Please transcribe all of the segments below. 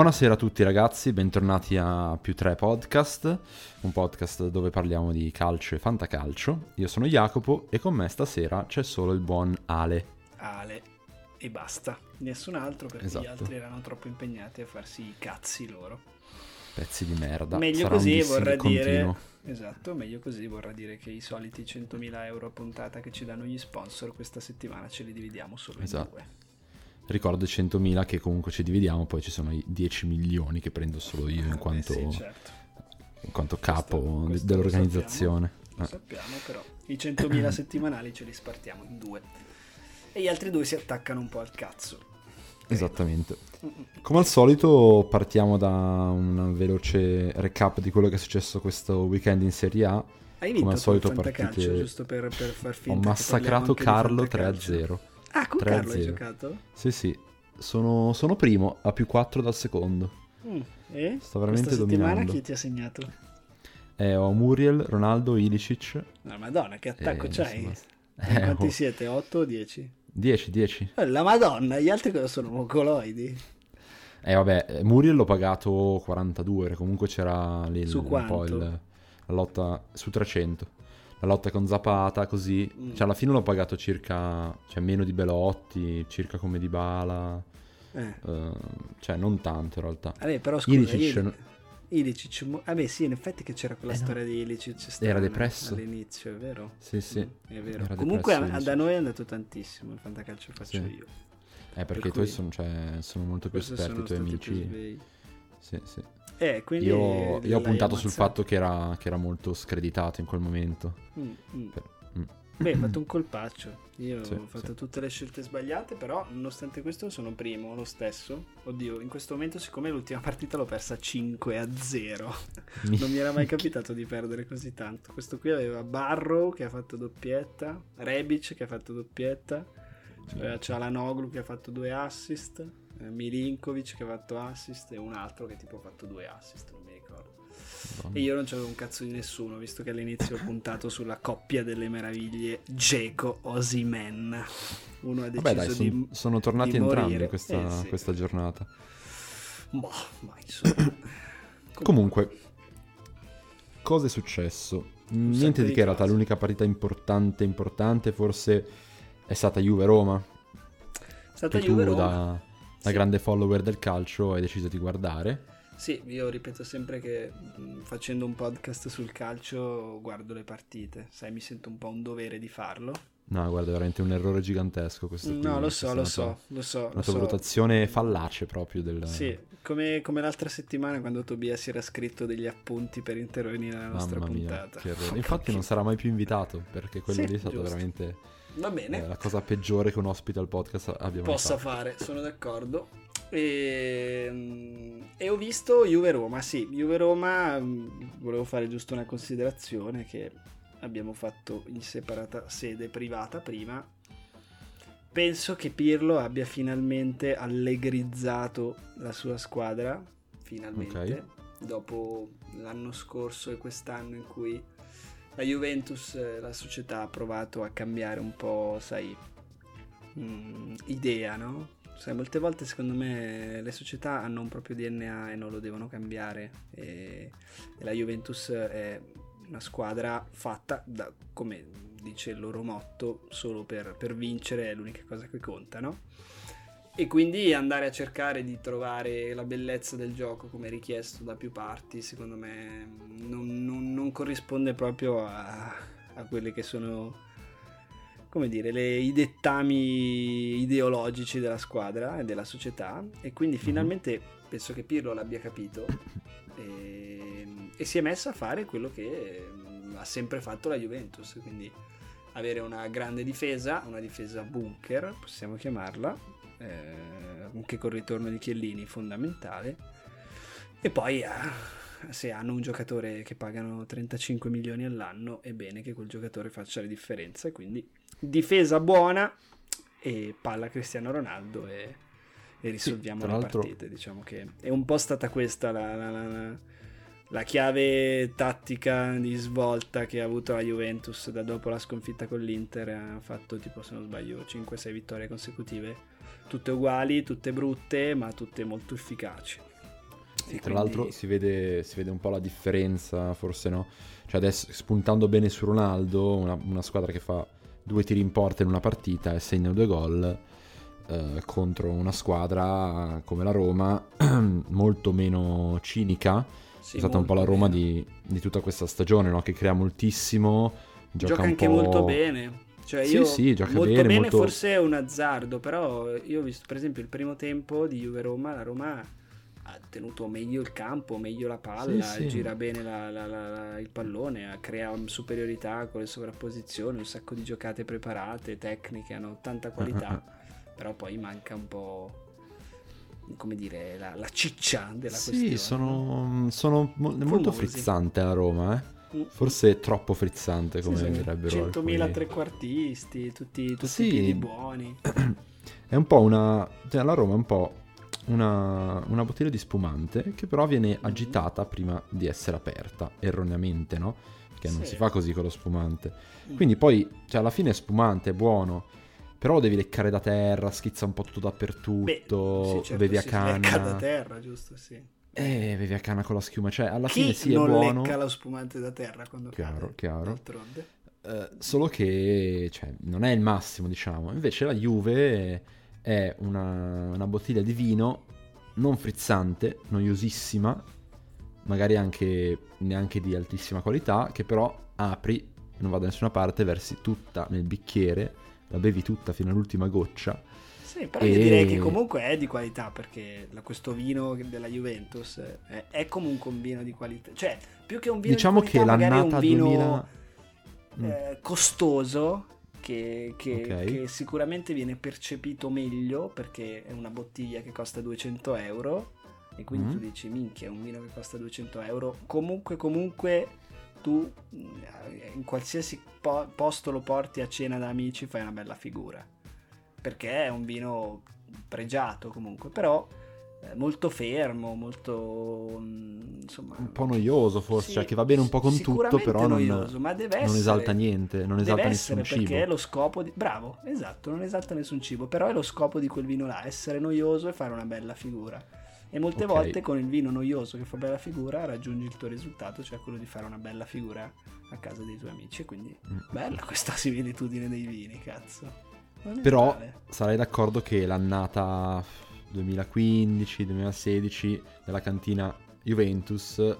Buonasera a tutti ragazzi, bentornati a Più 3 Podcast, un podcast dove parliamo di calcio e fantacalcio. Io sono Jacopo e con me stasera c'è solo il buon Ale. Ale e basta, nessun altro perché Esatto. gli altri erano troppo impegnati a farsi i cazzi loro. Pezzi di merda. meglio Sarà così vorrà dire continuo. Esatto, meglio così vorrà dire che i soliti 100.000 euro a puntata che ci danno gli sponsor questa settimana ce li dividiamo solo Esatto. in due. Ricordo i 100.000 che comunque ci dividiamo, poi ci sono i 10 milioni che prendo solo io in Eh, quanto, sì, certo. in quanto capo Questo- questo dell'organizzazione. Lo Eh. sappiamo, però i 100.000 settimanali ce li spartiamo in due. E gli altri due si attaccano un po' al cazzo. Esattamente. Come al solito partiamo da un veloce recap di quello che è successo questo weekend in Serie A. Hai vinto Come al solito partite- giusto per, per far finta Ho massacrato Carlo anche di fantacalcio. 3-0. Ah, con 3-0. Carlo hai giocato? Sì, sì. Sono, sono primo, a più 4 dal secondo. Mm, E? Sto veramente Questa settimana dominando. chi ti ha segnato? Eh, ho Muriel, Ronaldo, Ilicic. No, madonna, che attacco e c'hai? insomma- In Eh, Quanti oh, siete? 8 o 10? 10, 10. la madonna, gli altri cosa sono? Mongoloidi? Eh vabbè, eh, Muriel l'ho pagato 42, perché comunque c'era lì Su un po' il- la lotta su 300. La lotta con Zapata, così. Mm. Cioè alla fine l'ho pagato circa, cioè meno di Belotti, circa come di Bala. Eh. cioè non tanto in realtà. Vabbè, però scusa, Ilicic, Ili- no? Ilicic, vabbè sì, in effetti che c'era quella Eh no. storia di Ilicic Era depresso. all'inizio, è vero? Sì, sì. Mm, È vero. Era Comunque depresso a- da noi è andato tantissimo, il fantacalcio faccio Sì. io. Eh, perché Per i tuoi cui- sono, cioè, sono molto più esperti, i tuoi amici. Sì, sì. Eh, quindi Io, io ho puntato sul fatto che era, che era molto screditato in quel momento. Mm, mm. Per- mm. Beh, hai fatto un colpaccio. Io Sì, ho fatto sì. tutte le scelte sbagliate, però nonostante questo sono primo lo stesso. Oddio, in questo momento, siccome l'ultima partita l'ho persa 5 a 0, non mi era mai capitato di perdere così tanto. Questo qui aveva Barrow che ha fatto doppietta, Rebic che ha fatto doppietta, aveva Cialanoglu che ha fatto due assist, Milinkovic che ha fatto assist e un altro che tipo ha fatto due assist, non mi ricordo. Madonna. E io non c'avevo un cazzo di nessuno, visto che all'inizio ho puntato sulla coppia delle meraviglie Geco Osimen. Uno ha deciso Vabbè, dai, son- di... sono tornati entrambi questa, Eh, sì. questa giornata. Boh, ma insomma. Comunque, cosa è successo? Niente di che, in realtà l'unica partita importante, importante forse è stata Juve-Roma, È stata Juve Roma. da, da Sì. grande follower del calcio hai deciso di guardare. Sì, io ripeto sempre che mh, facendo un podcast sul calcio guardo le partite. Sai, mi sento un po' un dovere di farlo. No, guarda, è veramente un errore gigantesco questo qui. No, lo questa so, lo so, tua- lo so. Una lo tua so. valutazione fallace proprio del... Sì, come, come l'altra settimana quando Tobias era scritto degli appunti per intervenire nella nostra Mamma puntata. che errore. Infatti non sarà mai più invitato, perché quello Sì, lì è stato giusto. veramente Va bene. eh, la cosa peggiore che un ospite al podcast abbia possa fare, sono d'accordo. E, mm, e ho visto Juve Roma, sì, Juve Roma, mm, volevo fare giusto una considerazione che abbiamo fatto in separata sede privata prima. Penso che Pirlo abbia finalmente allegrizzato la sua squadra, finalmente, dopo l'anno scorso e quest'anno in cui la Juventus, eh, la società, ha provato a cambiare un po', sai, mm, idea, no? Sai, molte volte secondo me le società hanno un proprio DNA e non lo devono cambiare e, e la Juventus è una squadra fatta da, come dice il loro motto, solo per, per vincere è l'unica cosa che conta, no? E quindi andare a cercare di trovare la bellezza del gioco come richiesto da più parti, secondo me non, non- non corrisponde proprio a, a quelle che sono, come dire, le- i dettami ideologici della squadra e della società. E quindi finalmente penso che Pirlo l'abbia capito e, e si è messo a fare quello che ha sempre fatto la Juventus, quindi avere una grande difesa, una difesa bunker, possiamo chiamarla, eh, anche col ritorno di Chiellini fondamentale. E poi ah, se hanno un giocatore che pagano 35 milioni all'anno, è bene che quel giocatore faccia la differenza. Quindi difesa buona e palla Cristiano Ronaldo e, e risolviamo tra le l'altro- partite. Diciamo che è un po' stata questa la, la- la- la- la chiave tattica di svolta che ha avuto la Juventus da dopo la sconfitta con l'Inter. Ha fatto tipo, se non sbaglio, 5-6 vittorie consecutive, tutte uguali, tutte brutte, ma tutte molto efficaci. Sì, tra quindi... l'altro si vede, si vede, un po' la differenza, forse no? Cioè adesso spuntando bene su Ronaldo, una, una squadra che fa due tiri in porta in una partita e segna due gol eh, contro una squadra come la Roma, molto meno cinica. Sì, è stata un po' la Roma di, di, tutta questa stagione, no? che crea moltissimo, gioca, gioca anche po'... molto bene. Cioè sì, io, sì, gioca molto bene. bene molto... forse è un azzardo, però io ho visto per esempio il primo tempo di Juve-Roma, la Roma ha tenuto meglio il campo, meglio la palla, sì, sì. gira bene la, la, la, il pallone, crea superiorità con le sovrapposizioni, un sacco di giocate preparate, tecniche, hanno tanta qualità, uh-huh. però poi manca un po' come dire la, ciccia della sì, questione. Sì, sono, sono mo- molto frizzante la Roma, eh. Forse è troppo frizzante come sì, direbbero 100.000 alcuni... trequartisti, tutti, tutti sì. piedi buoni. È un po' una... Cioè, la Roma è un po' una, una bottiglia di spumante che però viene mm. agitata prima di essere aperta, erroneamente, no? Perché sì. non si fa così con lo spumante. Mm. Quindi poi, cioè, alla fine è spumante, è buono, però lo devi leccare da terra, schizza un po' tutto dappertutto, Beh, sì, certo, bevi a canna. Lecca da terra, giusto, sì. Eh, bevi a canna con la schiuma, cioè alla Chi fine sì non è buono. lecca lo spumante da terra quando chiaro, cade, chiaro. d'altronde. Uh, solo che cioè, non è il massimo, diciamo. Invece la Juve è una, una bottiglia di vino non frizzante, noiosissima, magari anche neanche di altissima qualità, che però apri, non va da nessuna parte, versi tutta nel bicchiere, la bevi tutta fino all'ultima goccia sì, però e... io direi che comunque è di qualità perché questo vino della Juventus è, è, comunque un vino di qualità. Cioè, più che un vino diciamo di qualità, che magari è un vino 2000... Mm. eh, costoso che, che, okay. che, sicuramente viene percepito meglio perché è una bottiglia che costa 200 euro e quindi mm. tu dici minchia è un vino che costa 200 euro comunque comunque tu eh, in qualsiasi po- posto lo porti a cena da amici fai una bella figura perché è un vino pregiato comunque, però eh, molto fermo, molto mm, insomma un po' noioso forse, sì, cioè che va bene un po' con tutto, però noioso, non, ma deve essere, non esalta niente, non esalta nessun cibo. Perché è lo scopo di bravo, esatto, non esalta nessun cibo, però è lo scopo di quel vino là, essere noioso e fare una bella figura. E molte okay. volte con il vino noioso che fa bella figura raggiungi il tuo risultato, cioè quello di fare una bella figura a casa dei tuoi amici. Quindi mm. bella questa similitudine dei vini, cazzo. Però sarei d'accordo che l'annata 2015-2016 della cantina Juventus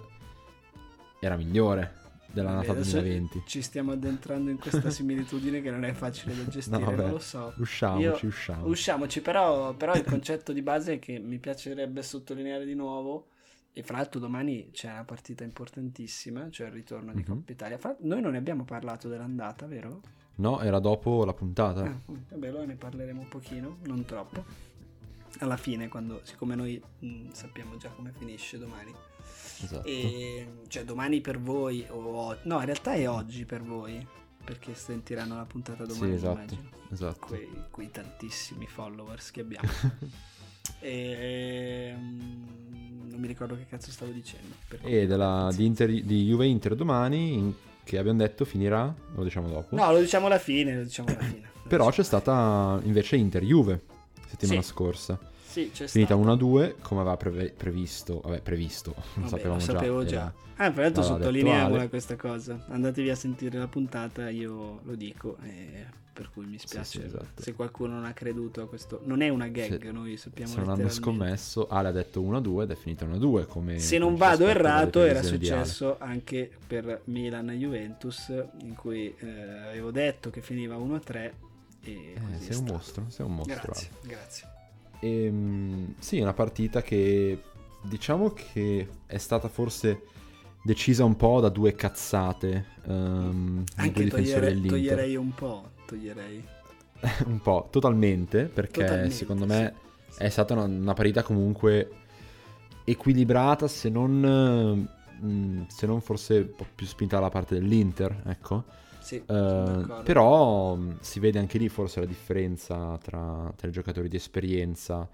era migliore dell'annata 2020. Ci stiamo addentrando in questa similitudine che non è facile da gestire, no, non lo so. Usciamoci, Io, usciamo. Usciamoci, però, però il concetto di base che mi piacerebbe sottolineare di nuovo e fra l'altro domani c'è una partita importantissima, cioè il ritorno di mm-hmm. Coppa Italia. Fra... Noi non ne abbiamo parlato dell'andata, vero? No, era dopo la puntata. Ah, vabbè, allora ne parleremo un pochino, non troppo. Alla fine, quando, siccome noi mh, mm, sappiamo già come finisce domani. Esatto. E, cioè, domani per voi, o no, in realtà è oggi per voi, perché sentiranno la puntata domani, sì, esatto. Esatto. Quei, quei tantissimi followers che abbiamo. e, um, non mi ricordo che cazzo stavo dicendo. E della, di, Inter, di Juve Inter domani, in che abbiamo detto finirà, lo diciamo dopo. No, lo diciamo alla fine, lo diciamo alla fine. Però c'è stata invece Inter-Juve settimana sì. scorsa. Sì, c'è Finita 1-2 come aveva pre- previsto, vabbè previsto, lo sapevamo lo sapevo già. già. Ah, fra l'altro sottolineiamola questa cosa, andatevi a sentire la puntata, io lo dico, eh, per cui mi spiace sì, sì, esatto. se qualcuno non ha creduto a questo. Non è una gag, se, noi sappiamo. Se non hanno scommesso, Ale ha detto 1-2 ed è finita 1-2 come... Se non vado errato era successo anche per Milan-Juventus in cui eh, avevo detto che finiva 1-3 e... Eh, sei un mostro, sei un mostro. Grazie, Ale. grazie. E, ehm, sì, è una partita che diciamo che è stata forse decisa un po' da due cazzate um, Anche togliere, toglierei un po', toglierei. un po', totalmente, perché totalmente, secondo me sì. è stata una, una, partita comunque equilibrata, se non, mm, se non forse un po' più spinta dalla parte dell'Inter, ecco. Sì, uh, però mm, si vede anche lì forse la differenza tra, tra, i giocatori di esperienza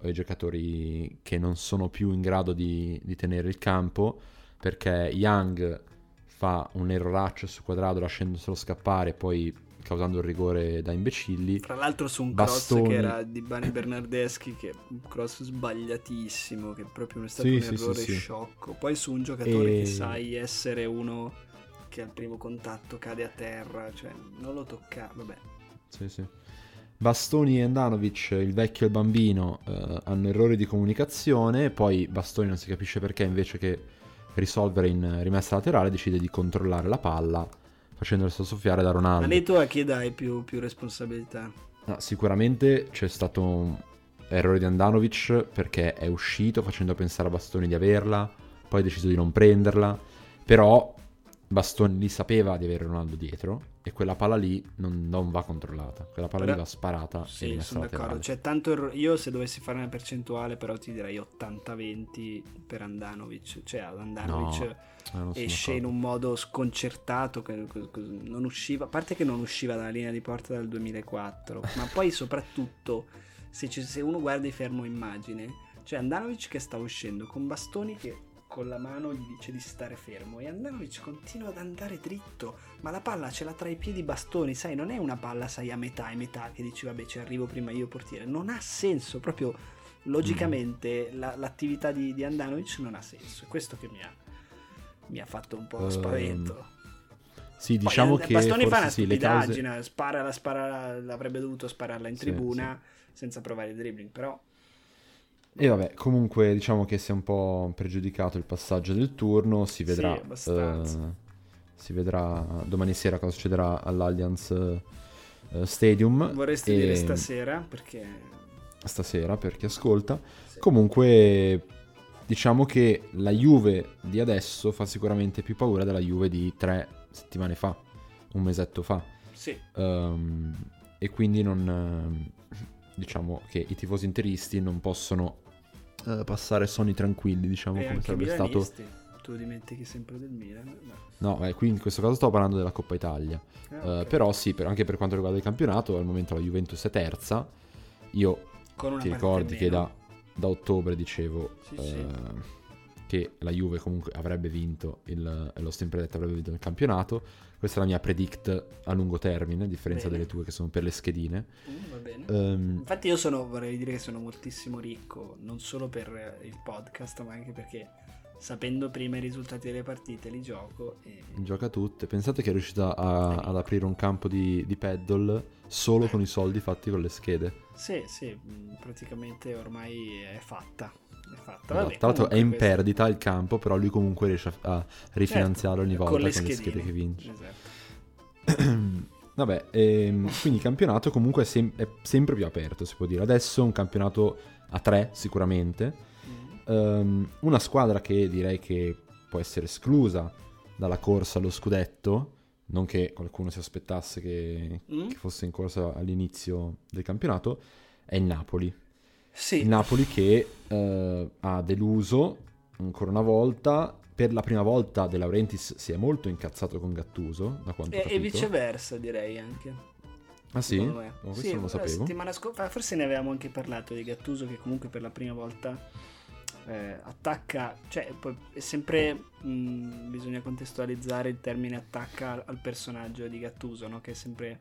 o i giocatori che non sono più in grado di, di tenere il campo perché Young fa un erroraccio su quadrato lasciandoselo scappare poi causando il rigore da imbecilli. Tra l'altro su un Bastoni. cross che era di Bani Bernardeschi, che è un cross sbagliatissimo, che proprio è stato Sì, un sì, errore sì, sì. sciocco. Poi su un giocatore E- che sai essere uno che al primo contatto cade a terra, cioè non lo tocca, vabbè. Sì, sì. Bastoni e Andanovic, il vecchio e il bambino, eh, hanno errori di comunicazione, poi Bastoni non si capisce perché invece che risolvere in rimessa laterale decide di controllare la palla facendolo soffiare da Ma Ronaldo. lì tu a chi dai più, più responsabilità? No, sicuramente c'è stato un errore di Andanovic perché è uscito facendo pensare a Bastoni di averla, poi ha deciso di non prenderla, però Bastoni lì sapeva di avere Ronaldo dietro e quella palla lì non, non va controllata, quella palla Però- lì va sparata e Sì, rimessa sono d'accordo. C'è tanto Io se dovessi fare una percentuale, però ti direi 80-20 per Andanovic. Cioè, Andanovic Eh, non sono esce in un modo sconcertato, che non usciva, a parte che non usciva dalla linea di porta dal 2004, ma poi soprattutto se, ci- se uno guarda i fermo immagine, cioè Andanovic che sta uscendo con Bastoni che con la mano gli dice di stare fermo e Andanovic continua ad andare dritto, ma la palla ce l'ha tra i piedi Bastoni, sai, non è una palla, sai, a metà e metà che dici vabbè ci arrivo prima io portiere, non ha senso, proprio logicamente la- l'attività di, di Andanovic non ha senso, è questo che mi ha, mi ha fatto un po' spavento. Sì, Poi, diciamo eh, che Bastoni fa una sì, le cause... stupidaggine, spara, spara, l'avrebbe dovuto spararla in Sì, tribuna senza provare il dribbling, però E vabbè, comunque diciamo che si è un po' pregiudicato il passaggio del turno, si vedrà, Sì, eh, si vedrà domani sera cosa succederà all'Allianz eh, Stadium. vorresti e- dire stasera perché Stasera, per chi ascolta. sì. Comunque, diciamo che la Juve di adesso fa sicuramente più paura della Juve di tre settimane fa, un mesetto fa. Sì, Ehm, e quindi non ehm, diciamo che i tifosi interisti non possono eh, passare sonni tranquilli, diciamo, e come sarebbe stato. Tu dimentichi sempre del Milan. ma- No, eh, qui in questo caso sto parlando della Coppa Italia. Ah, Eh, ok. però sì, per- anche per quanto riguarda il campionato, al momento la Juventus è terza. Io ti ricordi che da, da ottobre dicevo Sì, eh, sì. che la Juve comunque avrebbe vinto il, e l'ho sempre detto avrebbe vinto il campionato. Questa è la mia predict a lungo termine, a differenza Bene. delle tue che sono per le schedine. Mm, va bene. Ehm, Infatti io sono, vorrei dire che sono moltissimo ricco, non solo per il podcast, ma anche perché sapendo prima i risultati delle partite li gioco e... gioca tutte. Pensate che è riuscita a- ad aprire un campo di, di paddle solo con i soldi fatti con le schede. Sì, sì, praticamente ormai è fatta. Fatta. Vabbè, Tra l'altro è in questo- perdita il campo, però lui comunque riesce a, rifinanziarlo ogni volta con le, schede schedine. che vince. Esatto. Vabbè, ehm, quindi il campionato comunque è, sem- è sempre più aperto, si può dire. Adesso è un campionato a tre sicuramente. Ehm, una squadra che direi che può essere esclusa dalla corsa allo scudetto, non che qualcuno si aspettasse che, Mm? che fosse in corsa all'inizio del campionato, è il Napoli. Sì, Il Napoli che eh, ha deluso ancora una volta. Per la prima volta De Laurentiis si è molto incazzato con Gattuso, da quanto e, e viceversa direi anche. Ah sì? me. Oh, questo Sì, non lo la sapevo. settimana scorsa, forse ne avevamo anche parlato di Gattuso che comunque per la prima volta eh, attacca, cioè poi è sempre mh, bisogna contestualizzare il termine attacca al, al personaggio di Gattuso, no? che è sempre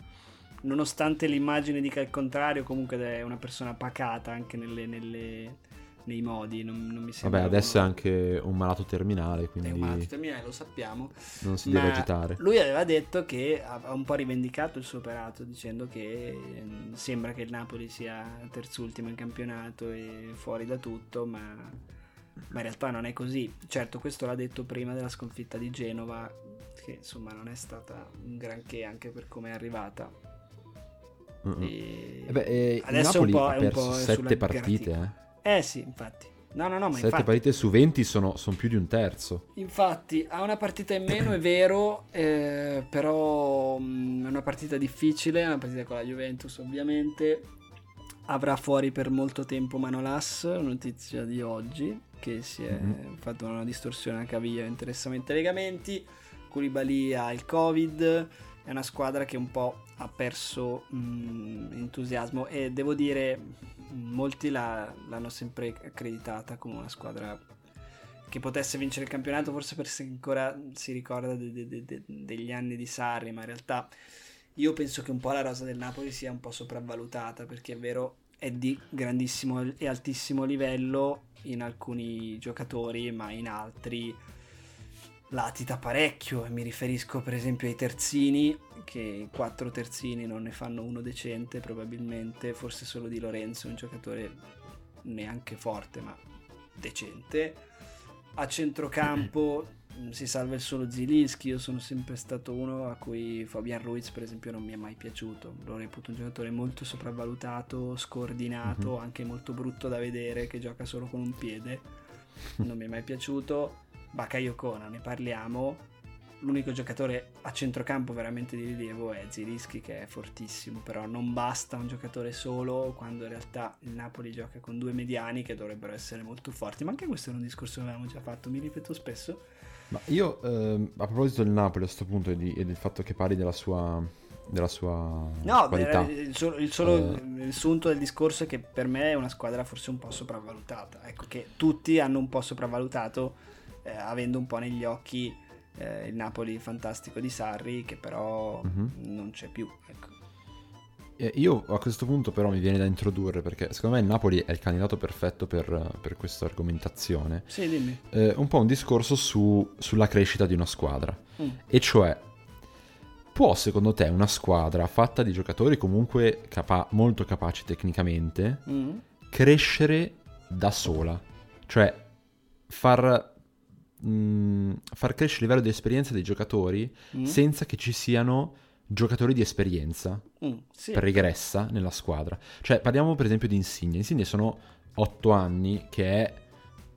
nonostante l'immagine dica il contrario, comunque è una persona pacata anche nelle- nelle- nei modi, non, non mi sembra Vabbè, adesso è uno- anche un malato terminale, è quindi un malato terminale, lo sappiamo. non si deve agitare. Lui aveva detto che ha un po' rivendicato il suo operato dicendo che ehm, sembra che il Napoli sia terzultimo in campionato e fuori da tutto, ma, ma in realtà non è così. Certo, questo l'ha detto prima della sconfitta di Genova, che insomma non è stata un granché anche per come è arrivata. E... Eh beh, eh, Adesso Napoli po'- ha perso sette partite, eh. Eh sì, infatti. No, no, no, ma Sette infatti... partite su 20 sono, sono più di un terzo. Infatti, ha una partita in meno, è vero, eh, però mh, è una partita difficile, è una partita con la Juventus ovviamente. Avrà fuori per molto tempo Manolas, notizia di oggi, che si è Mhm. fatto una distorsione a caviglia interessamento ai legamenti. Koulibaly ha il Covid, è una squadra che un po' ha perso mh, entusiasmo e devo dire molti la- l'hanno sempre accreditata come una squadra che potesse vincere il campionato, forse perché ancora si ricorda de- de- de- degli anni di Sarri, ma in realtà io penso che un po' la rosa del Napoli sia un po' sopravvalutata perché è vero è di grandissimo e altissimo livello in alcuni giocatori, ma in altri latita parecchio. E mi riferisco per esempio ai terzini, che quattro terzini non ne fanno uno decente, probabilmente, forse solo di Lorenzo, un giocatore neanche forte, ma decente. A centrocampo si salva il solo Zilinski. Io sono sempre stato uno a cui Fabian Ruiz, per esempio, non mi è mai piaciuto. Lo reputo un giocatore molto sopravvalutato, scordinato, mm-hmm. anche molto brutto da vedere, che gioca solo con un piede. Non mi è mai piaciuto. Bakayoko, ne parliamo l'unico giocatore a centrocampo veramente di rilievo è Zilischi che è fortissimo, però non basta un giocatore solo quando in realtà il Napoli gioca con due mediani che dovrebbero essere molto forti, ma anche questo è un discorso che avevamo già fatto, mi ripeto spesso. Ma io eh, a proposito del Napoli a questo punto e, di, e del fatto che parli della sua della sua no, qualità. Il solo, il, solo eh. il sunto del discorso è che per me è una squadra forse un po' sopravvalutata. Ecco che tutti hanno un po' sopravvalutato, eh, avendo un po' negli occhi eh, il Napoli fantastico di Sarri che però uh-huh. non c'è più. Ecco. Eh, io a questo punto però mi viene da introdurre perché secondo me il Napoli è il candidato perfetto per, per questa argomentazione. Sì, dimmi. Eh, un po' un discorso su, sulla crescita di una squadra. Mm. E cioè, può secondo te una squadra fatta di giocatori comunque capa- molto capaci tecnicamente mm. crescere da sola? Cioè, far mh, mm, far crescere il livello di esperienza dei giocatori mm. senza che ci siano giocatori di esperienza mm, sì. pregressa nella squadra. Cioè, parliamo per esempio di Insigne. Insigne sono otto anni che è,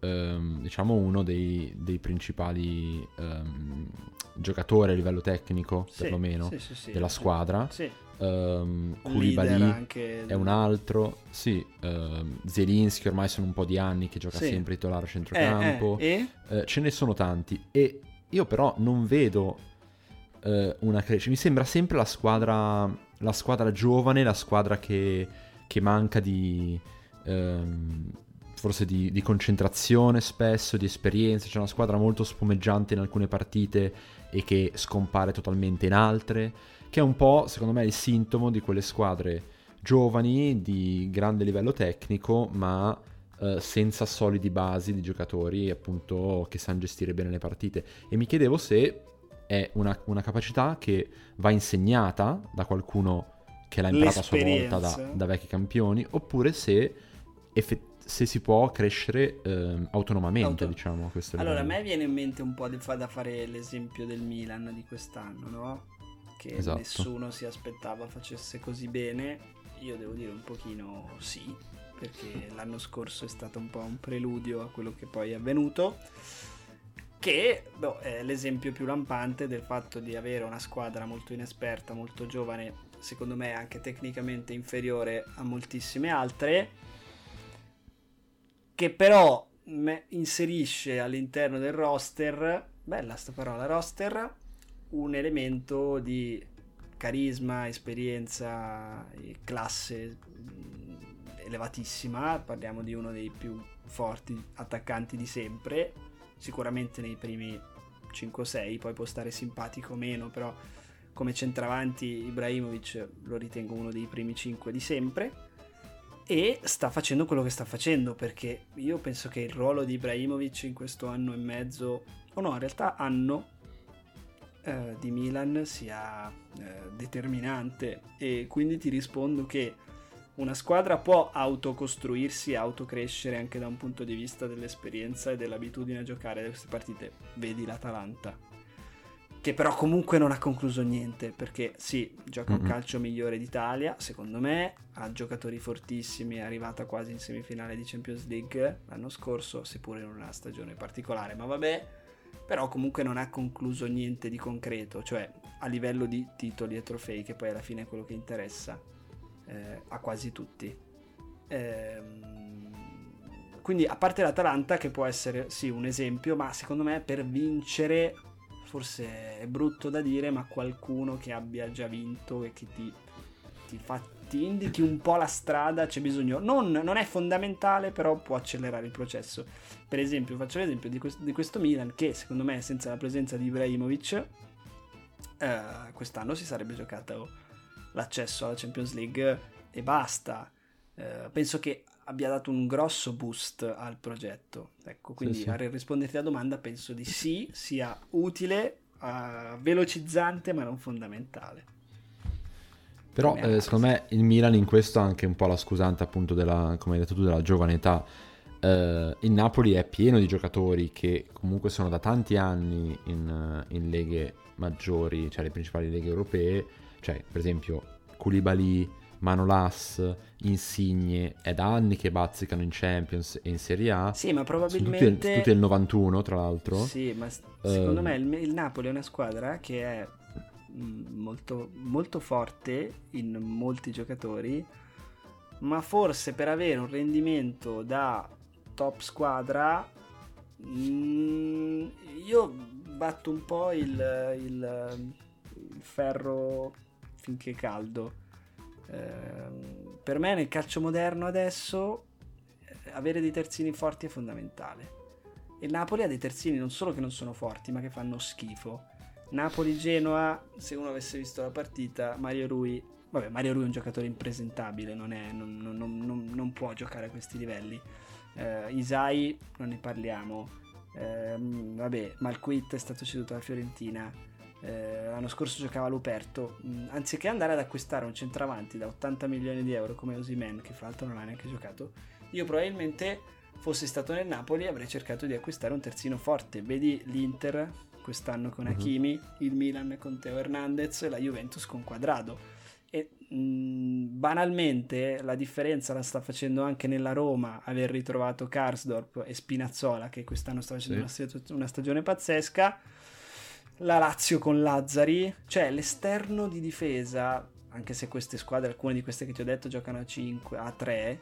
ehm, diciamo, uno dei, dei principali ehm, giocatori a livello tecnico, sì, perlomeno, sì, della squadra. Sì um, Koulibaly è un altro, sì, uh, Zelinski ormai sono un po' di anni che gioca sì. sempre titolare a centrocampo, eh, eh, uh, ce ne sono tanti. E io però non vedo uh, una crescita, mi sembra sempre la squadra, la squadra giovane, la squadra che, che manca di... Um, forse di, di, concentrazione spesso, di esperienza, c'è una squadra molto spumeggiante in alcune partite e che scompare totalmente in altre che è un po', secondo me, il sintomo di quelle squadre giovani di grande livello tecnico, ma eh, senza solidi basi di giocatori appunto che sanno gestire bene le partite. E mi chiedevo se è una, una capacità che va insegnata da qualcuno che l'ha imparata a sua volta da, da, vecchi campioni, oppure se, effettivamente se si può crescere eh, autonomamente, Auto... diciamo. Allora, a me viene in mente un po' da fare l'esempio del Milan di quest'anno, no? Che esatto. nessuno si aspettava facesse così bene. Io devo dire un pochino sì, perché l'anno scorso è stato un po' un preludio a quello che poi è avvenuto. Che boh, è l'esempio più lampante del fatto di avere una squadra molto inesperta, molto giovane, secondo me anche tecnicamente inferiore a moltissime altre, che però inserisce all'interno del roster, bella sta parola, roster, un elemento di carisma, esperienza e classe mm, elevatissima, parliamo di uno dei più forti attaccanti di sempre, sicuramente nei primi 5-6, poi può stare simpatico o meno, però come centravanti Ibrahimovic lo ritengo uno dei primi 5 di sempre. E sta facendo quello che sta facendo perché io penso che il ruolo di Ibrahimovic in questo anno e mezzo, o no, in realtà anno eh, di Milan sia eh, determinante. E quindi ti rispondo che una squadra può autocostruirsi, autocrescere anche da un punto di vista dell'esperienza e dell'abitudine a giocare queste partite. Vedi l'Atalanta, che però comunque non ha concluso niente, perché sì, gioca un calcio migliore d'Italia, secondo me, ha giocatori fortissimi, è arrivata quasi in semifinale di Champions League l'anno scorso, seppure in una stagione particolare, ma vabbè, però comunque non ha concluso niente di concreto, cioè a livello di titoli e trofei, che poi alla fine è quello che interessa eh, a quasi tutti. Ehm, quindi a parte l'Atalanta, che può essere sì un esempio, ma secondo me per vincere, forse è brutto da dire, ma qualcuno che abbia già vinto e che ti, ti fa ti indichi un po' la strada, c'è bisogno. Non, non, è fondamentale, però può accelerare il processo. Per esempio, faccio l'esempio di questo, di questo Milan che secondo me senza la presenza di Ibrahimovic eh, quest'anno si sarebbe giocato l'accesso alla Champions League e basta. Eh, penso che abbia dato un grosso boost al progetto. Ecco, quindi sì, sì. a risponderti alla domanda penso di sì, sia utile, uh, velocizzante ma non fondamentale. Però eh, secondo me il Milan in questo ha anche un po' la scusante appunto della, come hai detto tu, della giovane età. Uh, il Napoli è pieno di giocatori che comunque sono da tanti anni in, in leghe maggiori, cioè le principali leghe europee, cioè per esempio Koulibaly, Manolas, Insigne, è da anni che bazzicano in Champions e in Serie A. Sì, ma probabilmente... Tutti, del 91 tra l'altro. Sì, ma secondo uh, me il, il Napoli è una squadra che è molto, molto forte in molti giocatori, ma forse per avere un rendimento da top squadra, mm, io batto un po' il, il, il ferro finché caldo. Eh, per me nel calcio moderno adesso eh, avere dei terzini forti è fondamentale. E Napoli ha dei terzini non solo che non sono forti, ma che fanno schifo. Napoli-Genoa, se uno avesse visto la partita, Mario Rui Vabbè, Mario Rui è un giocatore impresentabile, non, è, non, non, non può giocare a questi livelli eh, Isai non ne parliamo. Eh, vabbè, Malquit è stato ceduto alla Fiorentina. Eh, l'anno scorso giocava Luperto. Mm, anziché andare ad acquistare un centravanti da 80 milioni di euro come Osimen, che fra l'altro non ha neanche giocato, io probabilmente fossi stato nel Napoli avrei cercato di acquistare un terzino forte. Vedi l'Inter quest'anno con mhm. Hakimi, uh-huh. il Milan con Teo Hernandez e la Juventus con Quadrado e mh, mm, banalmente la differenza la sta facendo anche nella Roma aver ritrovato Karsdorp e Spinazzola che quest'anno sta facendo sì. una, una stagione pazzesca. La Lazio con Lazzari, cioè l'esterno di difesa, anche se queste squadre, alcune di queste che ti ho detto, giocano a 5, a 3,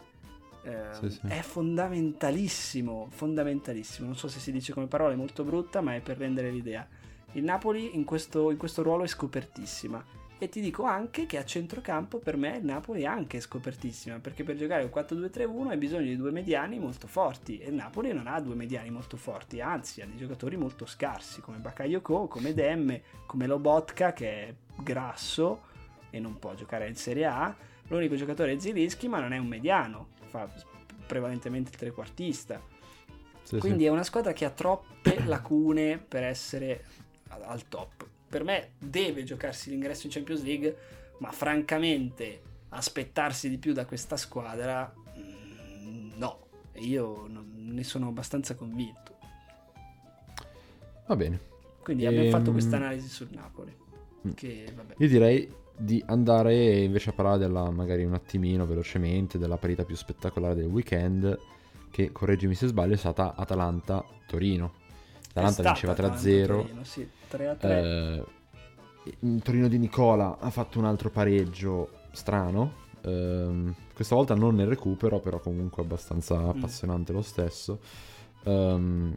eh, sì, sì. è fondamentalissimo, fondamentalissimo. Non so se si dice come parola, è molto brutta, ma è per rendere l'idea. Il Napoli in questo, in questo ruolo è scopertissima e ti dico anche che a centrocampo per me il Napoli è anche scopertissima, perché per giocare un 4-2-3-1 hai bisogno di due mediani molto forti e il Napoli non ha due mediani molto forti, anzi ha dei giocatori molto scarsi come Bakayoko, come Demme, come Lobotka che è grasso e non può giocare in Serie A. L'unico giocatore è Zilischi, ma non è un mediano, fa prevalentemente il trequartista. Sì, Quindi sì. è una squadra che ha troppe lacune per essere al top per me deve giocarsi l'ingresso in Champions League, ma francamente aspettarsi di più da questa squadra mm, no, io ne sono abbastanza convinto. Va bene. Quindi ehm... abbiamo fatto questa analisi sul Napoli. Mm. Che, io direi di andare invece a parlare della, magari un attimino velocemente della parità più spettacolare del weekend che correggimi se sbaglio è stata Atalanta-Torino L'Atalanta vinceva 3-0. Torino, sì, 3-3. Eh, Torino di Nicola ha fatto un altro pareggio strano. Eh, questa volta non nel recupero, però comunque abbastanza mm. appassionante lo stesso. Eh,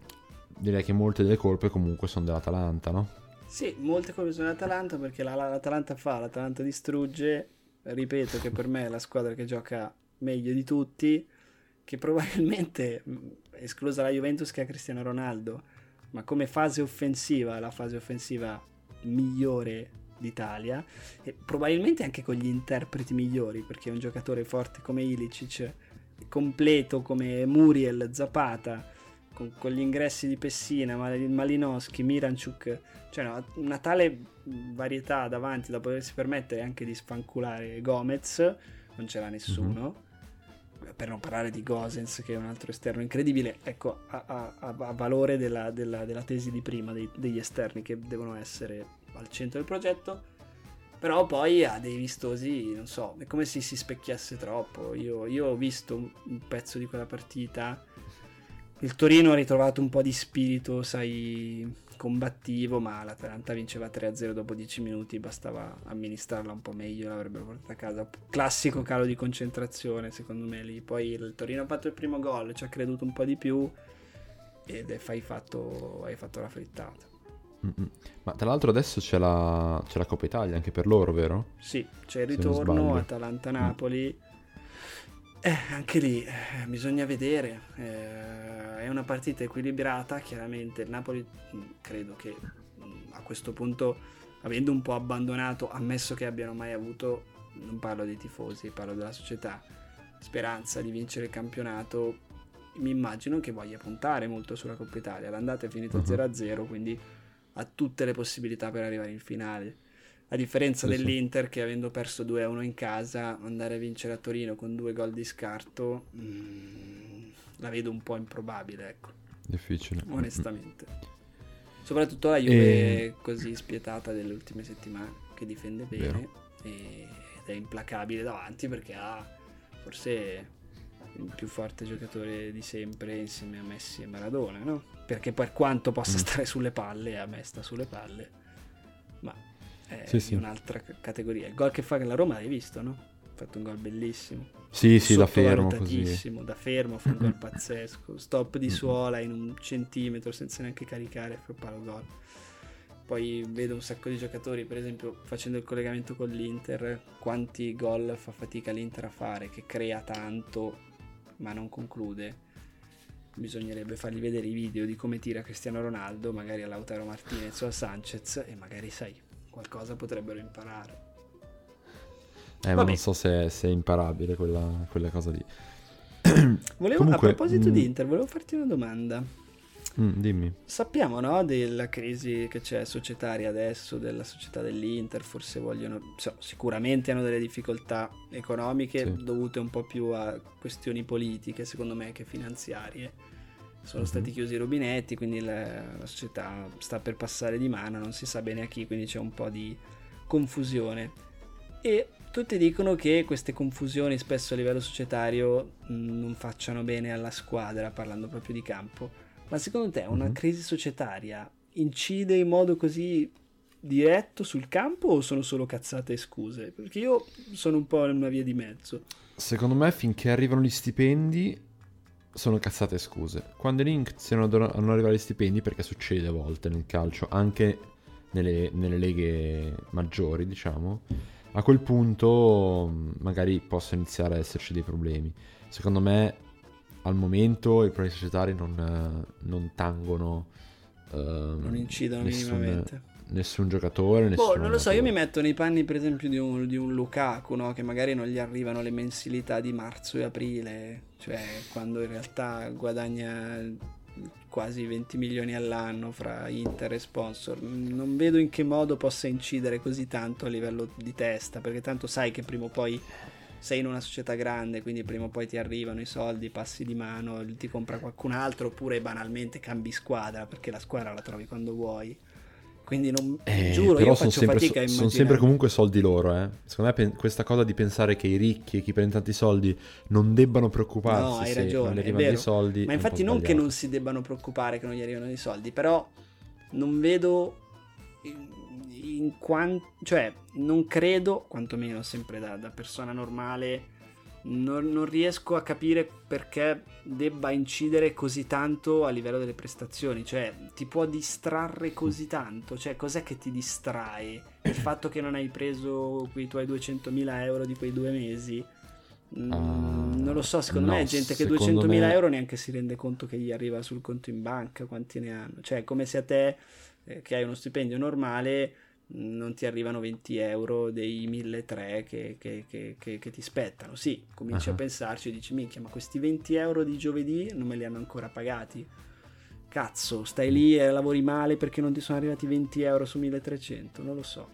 direi che molte delle colpe comunque sono dell'Atalanta, no? Sì, molte colpe sono dell'Atalanta perché la, l'Atalanta fa, l'Atalanta distrugge. Ripeto che per me è la squadra che gioca meglio di tutti, che probabilmente, esclusa la Juventus che ha Cristiano Ronaldo, ma come fase offensiva, la fase offensiva migliore d'Italia e probabilmente anche con gli interpreti migliori perché un giocatore forte come Ilicic completo come Muriel, Zapata con, con gli ingressi di Pessina, Malinowski, Miranchuk cioè una, una tale varietà davanti da potersi permettere anche di sfanculare Gomez non c'era nessuno mm-hmm per non parlare di Gosens che è un altro esterno incredibile, ecco, a, a, a valore della, della, della, tesi di prima dei, degli esterni che devono essere al centro del progetto, però poi ha dei vistosi, non so, è come se si specchiasse troppo, io, io ho visto un, un pezzo di quella partita, il Torino ha ritrovato un po' di spirito, sai, combattivo, ma l'Atalanta vinceva 3-0 dopo 10 minuti, bastava amministrarla un po' meglio, l'avrebbero portata a casa. Classico calo di concentrazione, secondo me lì. Poi il Torino ha fatto il primo gol, ci ha creduto un po' di più ed hai fatto, hai fatto la frittata. Mm-mm. Ma tra l'altro adesso c'è la, c'è la, Coppa Italia anche per loro, vero? Sì, c'è il ritorno Atalanta-Napoli. Mm. Eh, anche lì eh, bisogna vedere. Eh, è una partita equilibrata, chiaramente il Napoli mm, credo che mm, a questo punto, avendo un po' abbandonato, ammesso che abbiano mai avuto non parlo dei tifosi, parlo della società, speranza di vincere il campionato, mi immagino che voglia puntare molto sulla Coppa Italia. L'andata è finita uh-huh. 0-0, quindi ha tutte le possibilità per arrivare in finale. A differenza sì, dell'Inter sì. che avendo perso 2-1 in casa, andare a vincere a Torino con due gol di scarto, mh, mm, la vedo un po' improbabile, ecco. Difficile. Onestamente. Soprattutto la Juve e... così spietata delle ultime settimane, che difende bene e, ed è implacabile davanti perché ha forse il più forte giocatore di sempre insieme a Messi e Maradona, no? Perché per quanto possa mm. stare sulle palle, a me sta sulle palle, ma è sì, sì. un'altra categoria. Il gol che fa la Roma l'hai visto, no? Ha fatto un gol bellissimo. Sì, sì, da fermo così. Da fermo fa un gol pazzesco. Stop di suola in un centimetro senza neanche caricare, fa palo gol. Poi vedo un sacco di giocatori, per esempio facendo il collegamento con l'Inter, quanti gol fa fatica l'Inter a fare, che crea tanto ma non conclude. Bisognerebbe fargli vedere i video di come tira Cristiano Ronaldo, magari a Lautaro Martinez o a Sanchez, e magari sai, qualcosa potrebbero imparare. Eh, ma non so se, se è imparabile quella, quella cosa lì. Volevo, Comunque, a proposito mh... di mm, Inter, volevo farti una domanda. Mm, dimmi. Sappiamo no, della crisi che c'è societaria adesso, della società dell'Inter, forse vogliono, so, sicuramente hanno delle difficoltà economiche sì. dovute un po' più a questioni politiche, secondo me, che finanziarie. Sono stati chiusi i rubinetti, quindi la, la, società sta per passare di mano, non si sa bene a chi, quindi c'è un po' di confusione. E tutti dicono che queste confusioni spesso a livello societario non facciano bene alla squadra, parlando proprio di campo ma secondo te una mm-hmm. crisi societaria incide in modo così diretto sul campo o sono solo cazzate e scuse? Perché io sono un po' in una via di mezzo. Secondo me finché arrivano gli stipendi sono cazzate scuse. Quando iniziano a non arrivare gli stipendi, perché succede a volte nel calcio, anche nelle, nelle leghe maggiori, diciamo, a quel punto magari possono iniziare a esserci dei problemi. Secondo me al momento i problemi societari non, eh, non tangono. Uh, non incidono nessun, minimamente. Nessun giocatore. Nessun boh, non lo so, io mi metto nei panni, per esempio, di un, di un Lukaku, no? che magari non gli arrivano le mensilità di marzo e aprile, cioè quando in realtà guadagna quasi 20 milioni all'anno fra Inter e sponsor. Non vedo in che modo possa incidere così tanto a livello di testa, perché tanto sai che prima o poi sei in una società grande, quindi prima o poi ti arrivano i soldi, passi di mano, ti compra qualcun altro, oppure banalmente cambi squadra, perché la squadra la trovi quando vuoi. Quindi non eh, giuro, però sono sempre. Sono sempre comunque soldi loro, eh. Secondo me questa cosa di pensare che i ricchi e chi prende tanti soldi non debbano preoccuparsi no, hai ragione, non gli soldi. Ma infatti non che non si debbano preoccupare che non gli arrivano i soldi, però non vedo in quanto, cioè, non credo, quantomeno sempre da, da persona normale, non, non, riesco a capire perché debba incidere così tanto a livello delle prestazioni. Cioè, ti può distrarre così tanto? Cioè, cos'è che ti distrae? Il fatto che non hai preso quei tuoi 200.000 euro di quei due mesi? Uh, non lo so, secondo no, me è gente che 200.000 me... euro neanche si rende conto che gli arriva sul conto in banca, quanti ne hanno. Cioè, come se a te, eh, che hai uno stipendio normale, non ti arrivano 20 euro dei 1300 che, che, che, che, ti spettano. Sì, cominci uh-huh. a pensarci e dici, minchia, ma questi 20 euro di giovedì non me li hanno ancora pagati. Cazzo, stai lì e lavori male perché non ti sono arrivati 20 euro su 1300, non lo so.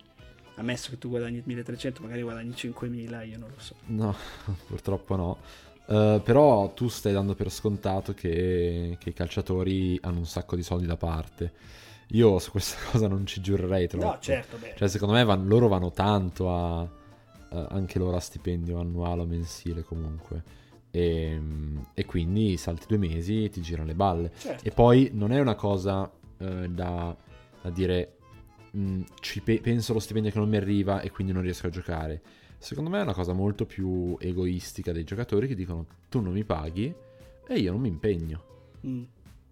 Ammesso che tu guadagni 1300, magari guadagni 5000, io non lo so. No, purtroppo no. Uh, però tu stai dando per scontato che, che i calciatori hanno un sacco di soldi da parte io su questa cosa non ci giurerei troppo. No, certo, beh. Cioè, secondo me van, loro vanno tanto a, a, anche loro a stipendio annuale o mensile comunque. E, e, quindi salti due mesi e ti girano le balle. Certo. E poi non è una cosa eh, da, da, dire mh, mm, ci pe- penso allo stipendio che non mi arriva e quindi non riesco a giocare. Secondo me è una cosa molto più egoistica dei giocatori che dicono tu non mi paghi e io non mi impegno. Mm.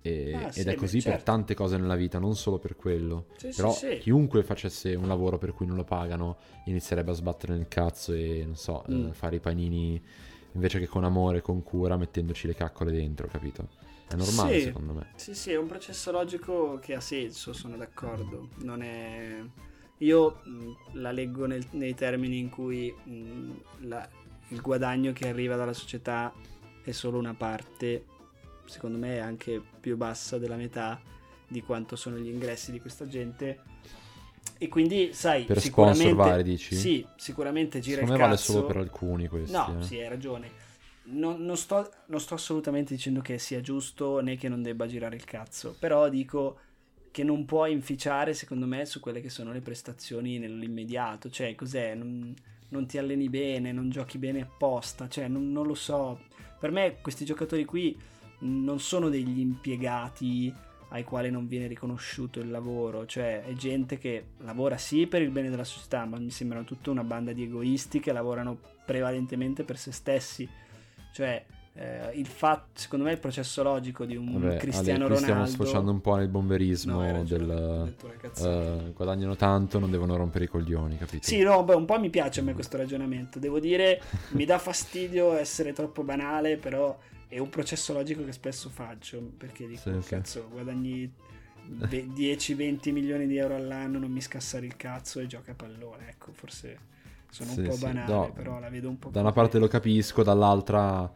E, ah, ed sì, è così beh, certo. per tante cose nella vita, non solo per quello. Sì, Però sì, chiunque facesse un lavoro per cui non lo pagano inizierebbe a sbattere nel cazzo e, non so, mm. eh, fare i panini invece che con amore, con cura, mettendoci le caccole dentro, capito? È normale secondo me. Sì, sì, è un processo logico che ha senso, sono d'accordo. Non è... io mh, la leggo nel, nei termini in cui mh, la, il guadagno che arriva dalla società è solo una parte, secondo me è anche più bassa della metà di quanto sono gli ingressi di questa gente. E quindi, sai, per sicuramente, vari, dici? Sì, sicuramente gira Secondo il me vale solo per alcuni questi. No, eh. sì, hai ragione. Non, non sto, non sto assolutamente dicendo che sia giusto né che non debba girare il cazzo, però dico che non può inficiare, secondo me, su quelle che sono le prestazioni nell'immediato. Cioè, cos'è? Non, non ti alleni bene, non giochi bene apposta, cioè, non, non lo so. Per me questi giocatori qui non sono degli impiegati ai quali non viene riconosciuto il lavoro, cioè è gente che lavora sì per il bene della società, ma mi sembrano tutta una banda di egoisti che lavorano prevalentemente per se stessi. Cioè, eh, il fatto, secondo me, il processo logico di un Vabbè, Cristiano Ronaldo. stiamo sfociando un po' nel bomberismo No, del eh, guadagnano tanto, non devono rompere i coglioni, capito? Sì, no, beh, un po' mi piace a me questo ragionamento. Devo dire, mi dà fastidio essere troppo banale, però è un processo logico che spesso faccio. Perché dico, Sì, sì. cazzo, guadagni ve- 10-20 milioni di euro all'anno, non mi scassare il cazzo e gioca a pallone. Ecco, forse sono Sì, un po' sì. banale, No, però la vedo un po' Da una parte lo capisco, dall'altra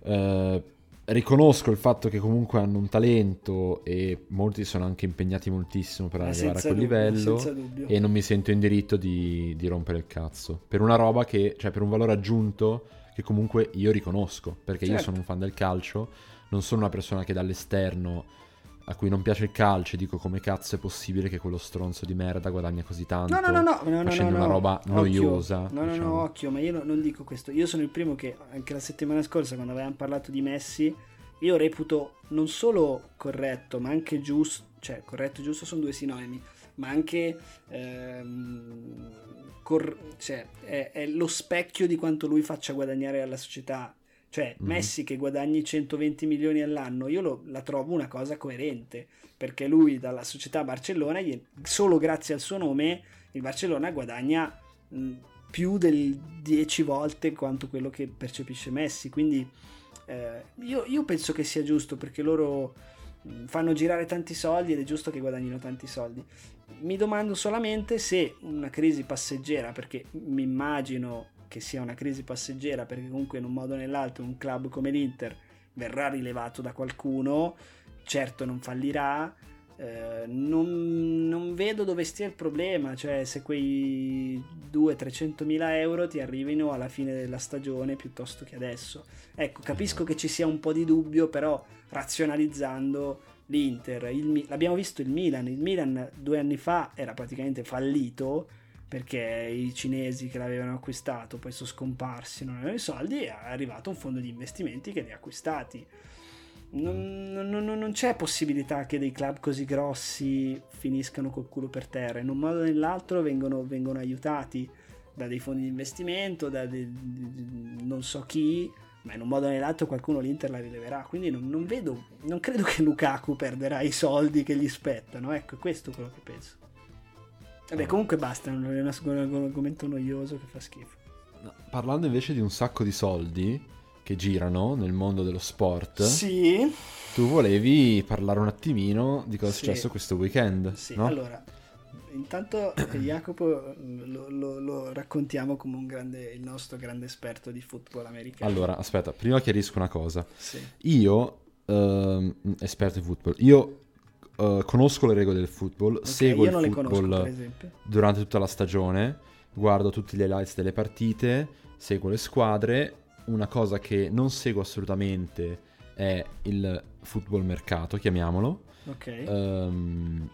eh, riconosco il fatto che comunque hanno un talento e molti sono anche impegnati moltissimo per Ma arrivare a quel dubbio, livello e non mi sento in diritto di, di rompere il cazzo per una roba che, cioè per un valore aggiunto che comunque io riconosco perché io Certo. sono un fan del calcio, non sono una persona che dall'esterno a cui non piace il calcio e dico come cazzo è possibile che quello stronzo di merda guadagna così tanto No, no, no, no, no, facendo no, una no. roba Occhio. noiosa. No, no, diciamo. no, occhio, ma io no- non dico questo. Io sono il primo che anche la settimana scorsa, quando avevamo parlato di Messi, io reputo non solo corretto, ma anche giusto. Cioè, corretto e giusto sono due sinonimi, ma anche. ehm, cor- cioè, è, è lo specchio di quanto lui faccia guadagnare alla società. Cioè, Mhm. Messi che guadagni 120 milioni all'anno, io lo- la trovo una cosa coerente perché lui dalla società Barcellona, solo grazie al suo nome, il Barcellona guadagna mh, più del 10 volte quanto quello che percepisce Messi. Quindi eh, io, io penso che sia giusto perché loro fanno girare tanti soldi ed è giusto che guadagnino tanti soldi. Mi domando solamente se una crisi passeggera, perché mi immagino che sia una crisi passeggera, perché comunque in un modo o nell'altro un club come l'Inter verrà rilevato da qualcuno, certo non fallirà, eh, non, non vedo dove stia il problema, cioè se quei 200-300 mila euro ti arrivino alla fine della stagione piuttosto che adesso. Ecco, capisco che ci sia un po' di dubbio, però razionalizzando l'Inter, il l'abbiamo visto il Milan, il Milan due anni fa era praticamente fallito perché i cinesi che l'avevano acquistato poi sono scomparsi, non avevano i soldi e è arrivato un fondo di investimenti che li ha acquistati. Non, non- non- non c'è possibilità che dei club così grossi finiscano col culo per terra, in un modo o nell'altro vengono, vengono aiutati da dei fondi di investimento, da dei- non so chi, ma in un modo o nell'altro qualcuno l'Inter la rileverà. Quindi non, non vedo, non credo che Lukaku perderà i soldi che gli spettano. Ecco, è questo quello che penso. Vabbè, comunque basta, non è un argomento noioso che fa schifo. Parlando invece di un sacco di soldi che girano nel mondo dello sport, Sì, tu volevi parlare un attimino di cosa Sì. è successo questo weekend, sì. no? Allora, intanto eh, Jacopo mm, lo, lo- lo raccontiamo come un grande, il nostro grande esperto di football americano. Allora, aspetta, prima chiarisco una cosa. Sì. Io, ehm, esperto di football, io eh, conosco le regole del football, Ok, seguo il conosco, football esempio. durante tutta la stagione, guardo tutti gli highlights delle partite, seguo le squadre. Una cosa che non seguo assolutamente è il football mercato, chiamiamolo. Ok. Ehm,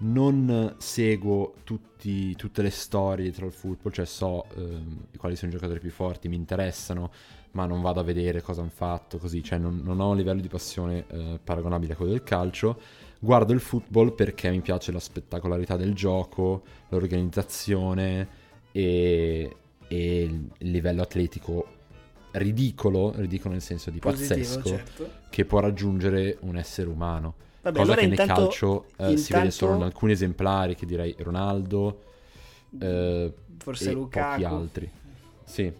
non seguo tutti- tutte le storie dietro al football, cioè so ehm, quali sono i giocatori più forti, mi interessano, ma non vado a vedere cosa hanno fatto, così, cioè non, non ho un livello di passione eh, paragonabile a quello del calcio. Guardo il football perché mi piace la spettacolarità del gioco, l'organizzazione e, e il livello atletico ridicolo, ridicolo nel senso di Positivo, pazzesco, certo. che può raggiungere un essere umano. Vabbè, Cosa allora che intanto, nel calcio eh, si vede intanto- solo in alcuni esemplari, che direi Ronaldo eh, forse e Lukaku. pochi altri. Sì,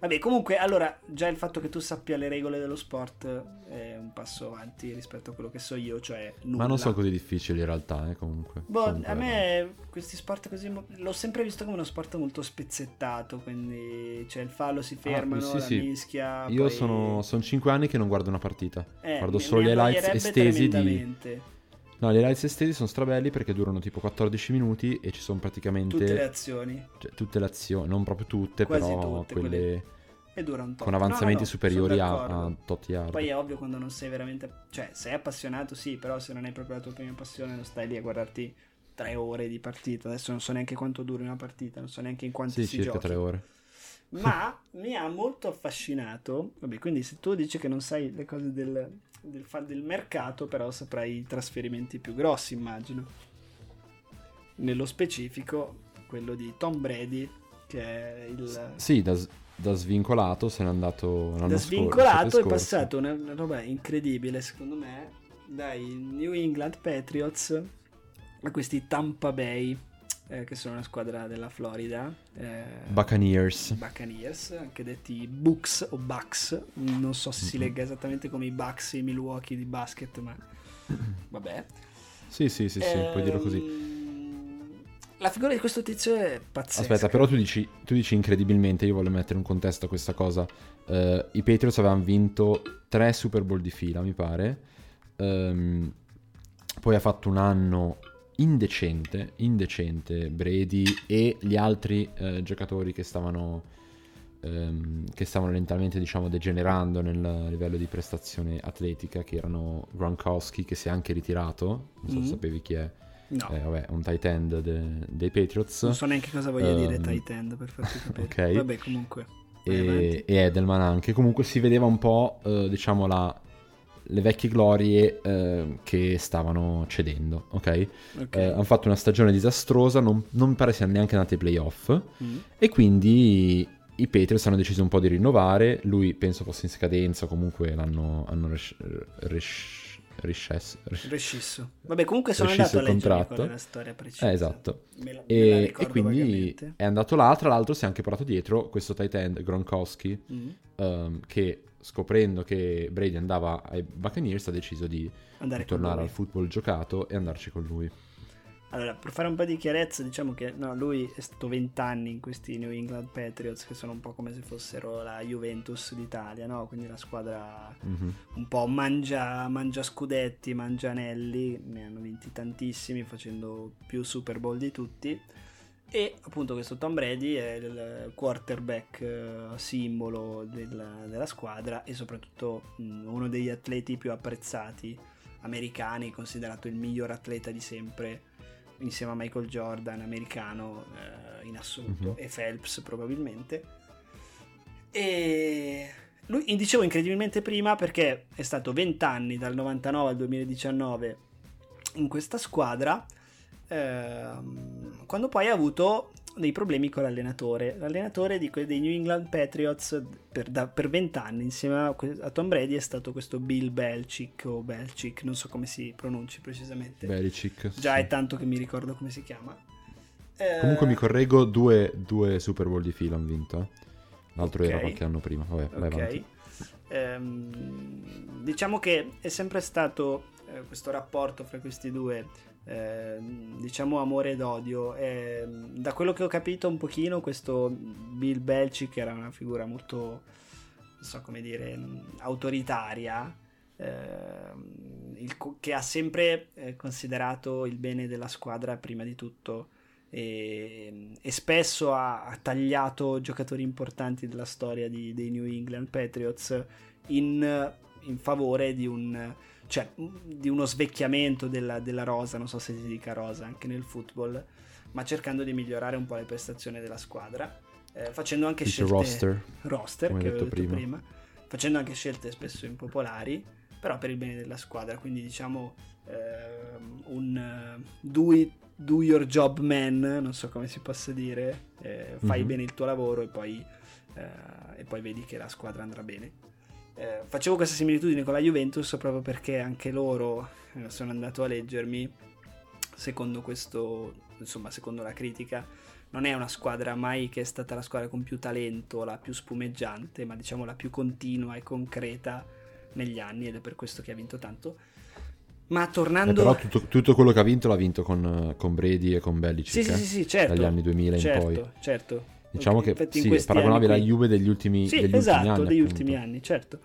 Vabbè, comunque, allora, già il fatto che tu sappia le regole dello sport è un passo avanti rispetto a quello che so io, cioè nulla. Ma non sono così difficili in realtà, eh, comunque. Boh, comunque, a me questi sport così l'ho sempre visto come uno sport molto spezzettato, quindi c'è il fallo, si fermano, Ah, sì, la sì. mischia. Io poi- sono, sono 5 anni che non guardo una partita. Eh, guardo solo gli highlights estesi di... No, gli highlights estesi sono strabelli perché durano tipo 14 minuti e ci sono praticamente Tutte le azioni. cioè, tutte le azioni, non proprio tutte, Quasi però tutte, quelle, quelle E dura un po'. con avanzamenti superiori a, a tot yard. Poi è ovvio quando non sei veramente... Cioè, sei appassionato, sì, però se non è proprio la tua prima passione non stai lì a guardarti tre ore di partita. Adesso non so neanche quanto duri una partita, non so neanche in quanti Sì, si circa giochi. 3 ore. Ma mi ha molto affascinato. Vabbè, quindi se tu dici che non sai le cose del, del, del mercato, però saprai i trasferimenti più grossi, immagino. Nello specifico, quello di Tom Brady, che è il... Sì, da, da svincolato se n'è andato l'anno da scorso. svincolato è l'estate passato una, una roba incredibile, secondo me, dai New England Patriots a questi Tampa Bay, eh, che sono una squadra della Florida. eh, Buccaneers. Buccaneers, anche detti Bucks o Bucks, non so se si Mhm. legga esattamente come i Bucks e i Milwaukee di basket, ma vabbè. Sì, sì, sì, sì, puoi dirlo così. Ehm, La figura di questo tizio è pazzesca. Aspetta, però tu dici, tu dici incredibilmente, io voglio mettere in contesto a questa cosa. Eh, I Patriots avevano vinto tre Super Bowl di fila, mi pare. Ehm, poi ha fatto un anno indecente, indecente Brady e gli altri eh, giocatori che stavano, ehm, che stavano lentamente, diciamo, degenerando nel livello di prestazione atletica, che erano Gronkowski, che si è anche ritirato, non so Mhm. se sapevi chi è, No, eh, vabbè, un tight end de- dei Patriots. non so neanche cosa voglia dire Ehm, tight end per farti capire. ok. Vabbè, comunque. e, e Edelman anche. Comunque si vedeva un po', eh, diciamo, la- le vecchie glorie eh, che stavano cedendo, ok? Ok. Eh, hanno fatto una stagione disastrosa, non, non mi pare siano neanche andati ai playoff, Mm. e quindi i Patriots hanno deciso un po' di rinnovare, lui penso fosse in scadenza, comunque l'hanno hanno res- res- res- Rescisso. Vabbè, comunque sono andato a contratto. la storia precisa. Eh, esatto. Me la, me la E, e quindi vagamente. è andato là, tra l'altro si è anche portato dietro questo tight end Gronkowski, Mm. ehm, che scoprendo che Brady andava ai Buccaneers ha deciso di Andare tornare al football giocato e andarci con lui. Allora, per fare un po' di chiarezza, diciamo che no, lui è stato 20 anni in questi New England Patriots, che sono un po' come se fossero la Juventus d'Italia, no? Quindi la squadra Mhm. un po' mangia, mangia scudetti, mangia anelli, ne hanno vinti tantissimi, facendo più Super Bowl di tutti. E appunto questo Tom Brady è il quarterback eh, simbolo del- della squadra e soprattutto mh, uno degli atleti più apprezzati americani, considerato il miglior atleta di sempre insieme a Michael Jordan, americano eh, in assoluto, Mhm. e Phelps probabilmente. E lui, dicevo incredibilmente prima perché è stato 20 anni dal 99 al 2019 in questa squadra, ehm, quando poi ha avuto dei problemi con l'allenatore. L'allenatore di que- dei New England Patriots per, da- per 20 anni insieme a, a Tom Brady è stato questo Bill Belichick o Belichick, non so come si pronunci precisamente. Belichick. Già sì. è tanto che mi ricordo come si chiama. Eh, Comunque mi correggo, due, due Super Bowl di fila hanno vinto. eh. L'altro era Ok. qualche anno prima. Vabbè, vai Ok. avanti. Ehm, diciamo che è sempre stato eh, questo rapporto fra questi due, ehm, diciamo amore ed odio. Ehm, da quello che ho capito un pochino, questo Bill Belichick era una figura molto, non so come dire, autoritaria. ehm, il che ha sempre eh, considerato il bene della squadra prima di tutto e, e spesso ha, ha tagliato giocatori importanti della storia di- dei New England Patriots in, in favore di, un, cioè, di uno svecchiamento della, della rosa, non so se si dica rosa anche nel football, ma cercando di migliorare un po' le prestazioni della squadra, eh, facendo anche Dice scelte roster. roster, come che detto detto prima. prima, facendo anche scelte spesso impopolari, però per il bene della squadra, quindi diciamo ehm, un eh, do, it- do your job man, non so come si possa dire, eh, fai Mhm. bene il tuo lavoro e poi, eh, e poi vedi che la squadra andrà bene. Eh, facevo questa similitudine con la Juventus proprio perché anche loro, eh, sono andato a leggermi, secondo questo, insomma, secondo la critica, non è una squadra mai che è stata la squadra con più talento, la più spumeggiante, ma diciamo la più continua e concreta negli anni ed è per questo che ha vinto tanto. Ma tornando... Eh, però tutto, tutto, quello che ha vinto l'ha vinto con, con Brady e con Belichick. Sì, eh? sì, sì, certo. Dagli anni 2000 certo, in poi. Certo, Diciamo okay, che sì, è paragonabile alla Juve degli ultimi, sì, degli esatto, ultimi anni. degli appunto. ultimi anni, certo.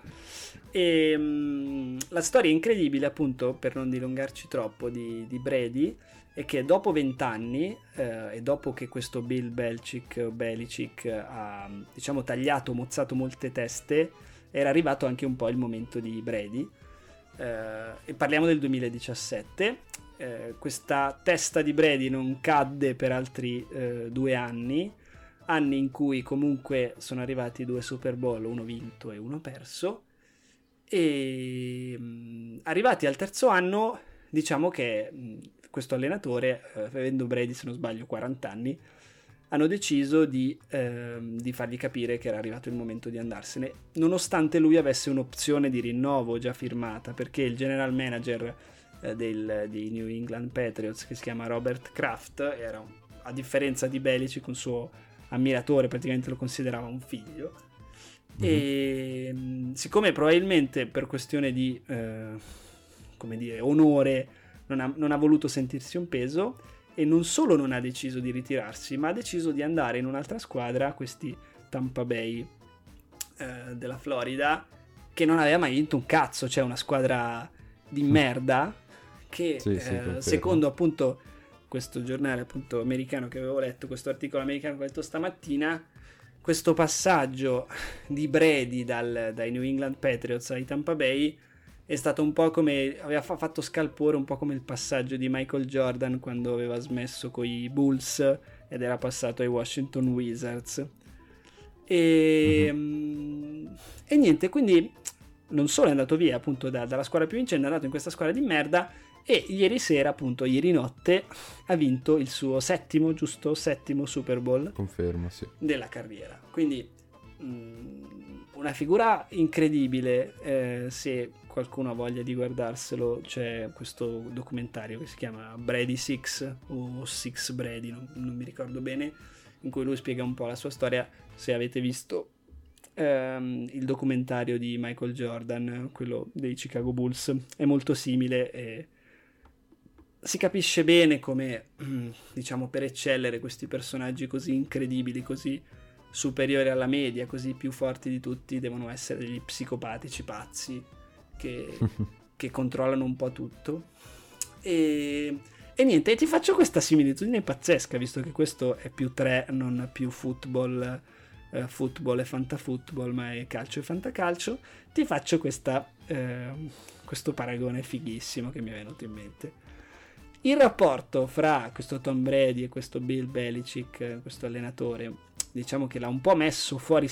E, um, la storia incredibile, appunto, per non dilungarci troppo, di, di Brady è che dopo vent'anni eh, e dopo che questo Bill Belichick, Belichick ha diciamo tagliato, mozzato molte teste, era arrivato anche un po' il momento di Brady. Eh, e parliamo del 2017. Eh, questa testa di Brady non cadde per altri eh, due anni, anni in cui comunque sono arrivati due Super Bowl, uno vinto e uno perso. E mh, arrivati al terzo anno, diciamo che mh, questo allenatore, eh, avendo Brady se non sbaglio 40 anni, hanno deciso di, eh, di, fargli capire che era arrivato il momento di andarsene, nonostante lui avesse un'opzione di rinnovo già firmata, perché il general manager eh, del, di New England Patriots, che si chiama Robert Kraft, era, a differenza di Belichick, un suo ammiratore, praticamente lo considerava un figlio. Mm-hmm. E siccome probabilmente per questione di, eh, come dire, onore, non ha, non ha, voluto sentirsi un peso e non solo non ha deciso di ritirarsi, ma ha deciso di andare in un'altra squadra, questi Tampa Bay eh, della Florida, che non aveva mai vinto un cazzo, cioè una squadra di merda che sì, sì, eh, secondo appunto questo giornale appunto americano che avevo letto, questo articolo americano che ho letto stamattina, questo passaggio di Brady dal, dai New England Patriots ai Tampa Bay è stato un po' come aveva fatto scalpore un po' come il passaggio di Michael Jordan quando aveva smesso con i Bulls ed era passato ai Washington Wizards e, mm-hmm. e niente quindi non solo è andato via appunto da, dalla squadra più vincente è andato in questa squadra di merda e ieri sera appunto ieri notte ha vinto il suo settimo giusto settimo Super Bowl confermo sì. della carriera. Quindi mh, una figura incredibile eh, se qualcuno ha voglia di guardarselo c'è questo documentario che si chiama Brady Six o Six Brady non, non, mi ricordo bene in cui lui spiega un po' la sua storia se avete visto ehm, il documentario di Michael Jordan quello dei Chicago Bulls. È molto simile e si capisce bene come diciamo per eccellere questi personaggi così incredibili così superiori alla media, così più forti di tutti, devono essere degli psicopatici pazzi che, che controllano un po' tutto. E, e, niente, ti faccio questa similitudine pazzesca, visto che questo è più 3, non più football, eh, football e fantafootball, ma è calcio e fantacalcio. Ti faccio questa, eh, questo paragone fighissimo che mi è venuto in mente. Il rapporto fra questo Tom Brady e questo Bill Belichick, questo allenatore, diciamo che l'ha un po' messo fuori,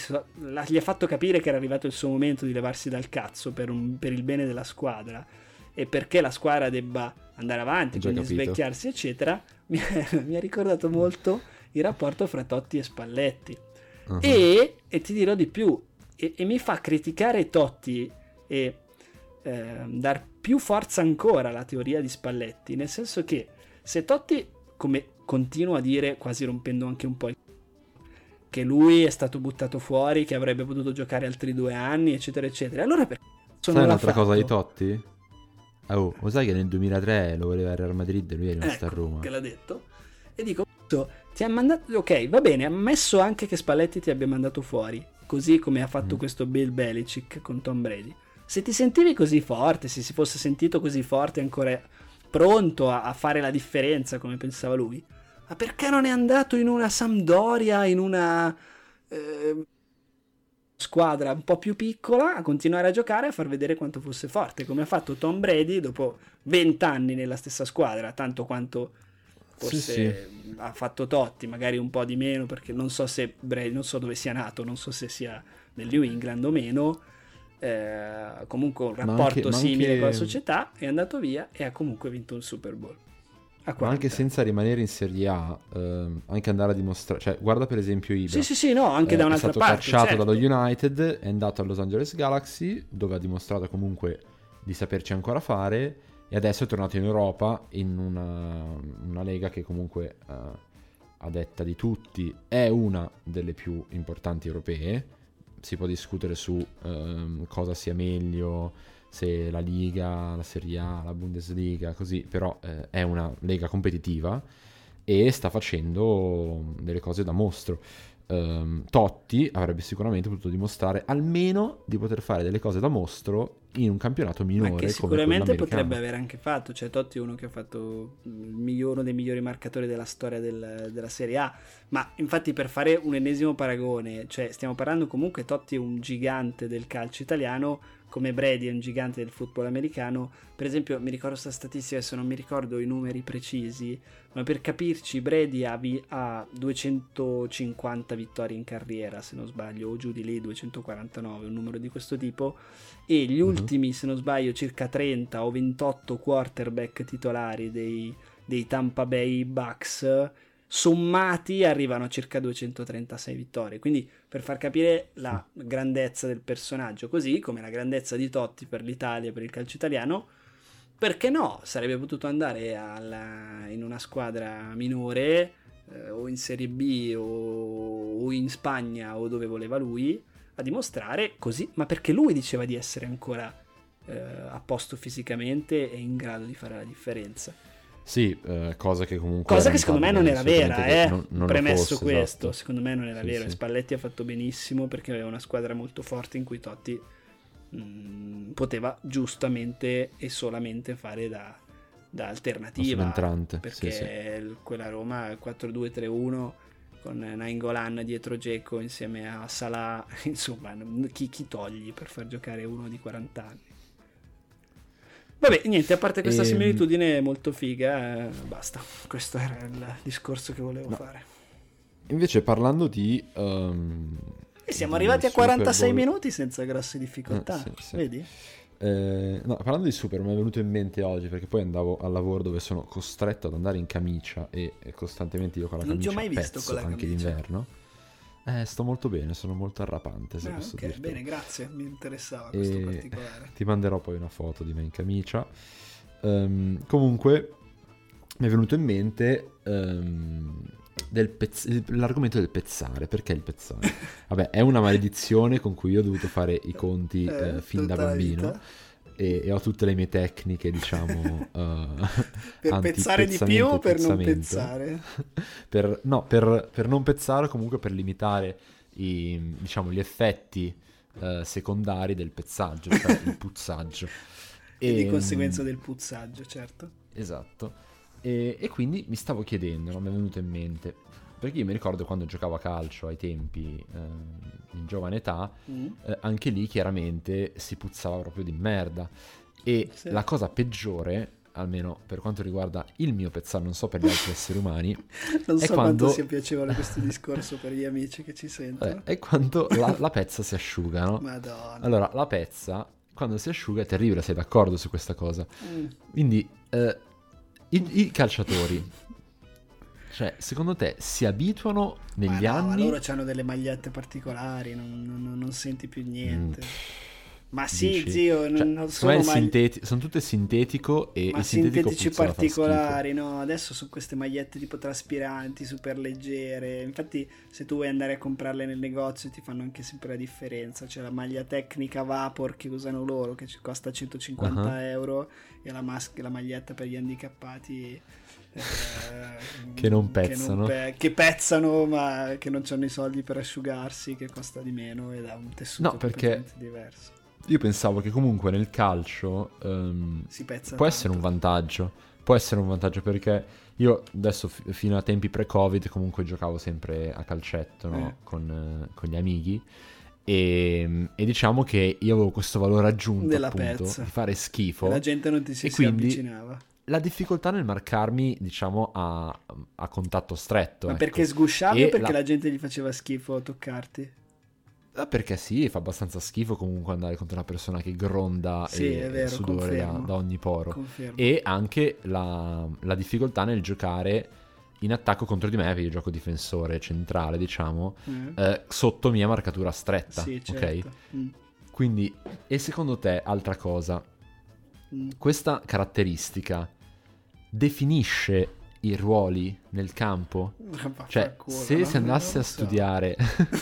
gli ha fatto capire che era arrivato il suo momento di levarsi dal cazzo per, un, per il bene della squadra e perché la squadra debba andare avanti, quindi capito. svecchiarsi, eccetera, mi, mi, ha ricordato molto il rapporto fra Totti e Spalletti. Uh-huh. E, e, ti dirò di più, e, e mi fa criticare Totti e eh, dar più forza ancora alla teoria di Spalletti, nel senso che se Totti, come continua a dire, quasi rompendo anche un po' il che lui è stato buttato fuori, che avrebbe potuto giocare altri due anni, eccetera, eccetera. Allora perché Sai un'altra cosa di Totti? Oh, lo sai che nel 2003 lo voleva il Real Madrid e lui è rimasto ecco, a Roma. che l'ha detto. E dico, ti ha mandato... Ok, va bene, ammesso anche che Spalletti ti abbia mandato fuori, così come ha fatto mm. questo Bill Belichick con Tom Brady. Se ti sentivi così forte, se si fosse sentito così forte, ancora pronto a, a fare la differenza come pensava lui, ma perché non è andato in una Sampdoria, in una eh, squadra un po' più piccola, a continuare a giocare e a far vedere quanto fosse forte, come ha fatto Tom Brady dopo 20 anni nella stessa squadra, tanto quanto forse sì, sì. ha fatto Totti, magari un po' di meno, perché non so se Brady, non so dove sia nato, non so se sia nel New England o meno. Eh, comunque un rapporto anche, simile anche... con la società è andato via e ha comunque vinto un Super Bowl. Ma anche senza rimanere in Serie A, ehm, anche andare a dimostrare, cioè guarda per esempio Ibra. Sì, sì, sì, no, anche eh, da un'altra parte. È stato cacciato certo. dallo United, è andato a Los Angeles Galaxy, dove ha dimostrato comunque di saperci ancora fare, e adesso è tornato in Europa in una, una lega che comunque uh, a detta di tutti è una delle più importanti europee. Si può discutere su uh, cosa sia meglio, se la Liga, la Serie A, la Bundesliga, così, però uh, è una lega competitiva e sta facendo delle cose da mostro ehm, Totti avrebbe sicuramente potuto dimostrare almeno di poter fare delle cose da mostro in un campionato minore. Ma che sicuramente potrebbe aver anche fatto. Cioè, Totti è uno che ha fatto uno dei migliori marcatori della storia del, della Serie A. Ma infatti, per fare un ennesimo paragone, cioè, stiamo parlando comunque Totti è un gigante del calcio italiano come Brady è un gigante del football americano, per esempio mi ricordo questa statistica, adesso non mi ricordo i numeri precisi, ma per capirci Brady ha, vi- ha 250 vittorie in carriera, se non sbaglio, o giù di lì 249, un numero di questo tipo, e gli uh-huh. ultimi, se non sbaglio, circa 30 o 28 quarterback titolari dei, dei Tampa Bay Bucks sommati arrivano a circa 236 vittorie. Quindi per far capire la grandezza del personaggio, così come la grandezza di Totti per l'Italia, per il calcio italiano, perché no? Sarebbe potuto andare alla, in una squadra minore eh, o in Serie B o, o in Spagna o dove voleva lui a dimostrare così, ma perché lui diceva di essere ancora eh, a posto fisicamente e in grado di fare la differenza. Sì, eh, cosa che comunque... Cosa che secondo me non era vera, eh? Non, non Premesso fosse, questo, esatto. secondo me non era sì, vero. Sì. Spalletti ha fatto benissimo perché aveva una squadra molto forte in cui Totti mh, mm, poteva giustamente e solamente fare da, da alternativa. Entrante. Perché sì. quella Roma 4-2-3-1 con Nainggolan dietro Geco insieme a Salah, insomma, chi, chi togli per far giocare uno di 40 anni? Vabbè, niente, a parte questa e... Ehm, similitudine molto figa, eh, basta. Questo era il discorso che volevo no. fare. Invece parlando di... Um, e siamo di arrivati a 46 minuti senza grosse difficoltà, eh, sì, sì. vedi? Eh, no, parlando di Super, mi è venuto in mente oggi perché poi andavo al lavoro dove sono costretto ad andare in camicia e, e costantemente io con la camicia non ti ho mai visto con la camicia. anche d'inverno. Eh, sto molto bene, sono molto arrapante, se ah, posso okay, dirti. bene, grazie, mi interessava questo e particolare. Ti manderò poi una foto di me in camicia. Um, comunque, mi è venuto in mente um, del pezz- l'argomento del pezzare. Perché il pezzare? Vabbè, è una maledizione con cui io ho dovuto fare i conti eh, eh, fin da bambino e, e, ho tutte le mie tecniche, diciamo, uh, per pezzare di più o per non pezzare? per, no, per, per, non pezzare o comunque per limitare i, diciamo, gli effetti uh, secondari del pezzaggio, cioè il puzzaggio. e, e di ehm, conseguenza del puzzaggio, certo. Esatto. E, e, quindi mi stavo chiedendo, non mi è venuto in mente, perché io mi ricordo quando giocavo a calcio ai tempi, eh, in giovane età, mm. eh, anche lì chiaramente si puzzava proprio di merda. E sì. la cosa peggiore, almeno per quanto riguarda il mio pezzale, non so per gli altri esseri umani, non so quando... quanto sia piacevole questo discorso per gli amici che ci sentono. Eh, è quando la, la, pezza si asciuga, no? Madonna. Allora, la pezza, quando si asciuga, è terribile, sei d'accordo su questa cosa? Mm. Quindi, eh, i, i calciatori cioè, secondo te si abituano negli Ma no, anni? loro hanno delle magliette particolari, non, non, non senti più niente. Mm. Ma sì, Dici? zio, cioè, non sono mai... sinteti- sono tutte sintetico e Ma sintetici particolari, no? Adesso sono queste magliette tipo traspiranti, super leggere. Infatti, se tu vuoi andare a comprarle nel negozio ti fanno anche sempre la differenza. C'è la maglia tecnica Vapor che usano loro che costa 150 uh-huh. euro e la, mas- la maglietta per gli handicappati eh, che non pezzano. Che, non pe- che, pezzano ma che non hanno i soldi per asciugarsi, che costa di meno ed ha un tessuto no, perché diverso. Io pensavo che comunque nel calcio um, può tanto. essere un vantaggio. Può essere un vantaggio perché io adesso f- fino a tempi pre-Covid comunque giocavo sempre a calcetto no? eh. con, con, gli amici. E, e, diciamo che io avevo questo valore aggiunto Della appunto, pezza. di fare schifo. E la gente non ti si, si quindi, avvicinava la difficoltà nel marcarmi, diciamo, a, a contatto stretto. Ma ecco. perché sgusciavi o perché la... la... gente gli faceva schifo toccarti? Ah, perché sì, fa abbastanza schifo comunque andare contro una persona che gronda sì, e vero, sudore da, da, ogni poro. Confermo. E anche la, la, difficoltà nel giocare in attacco contro di me, perché io gioco difensore centrale, diciamo, mm. eh, sotto mia marcatura stretta. Sì, certo. Ok? Mm. Quindi, e secondo te, altra cosa, Mm. questa caratteristica definisce i ruoli nel campo? Cioè, se si andasse a studiare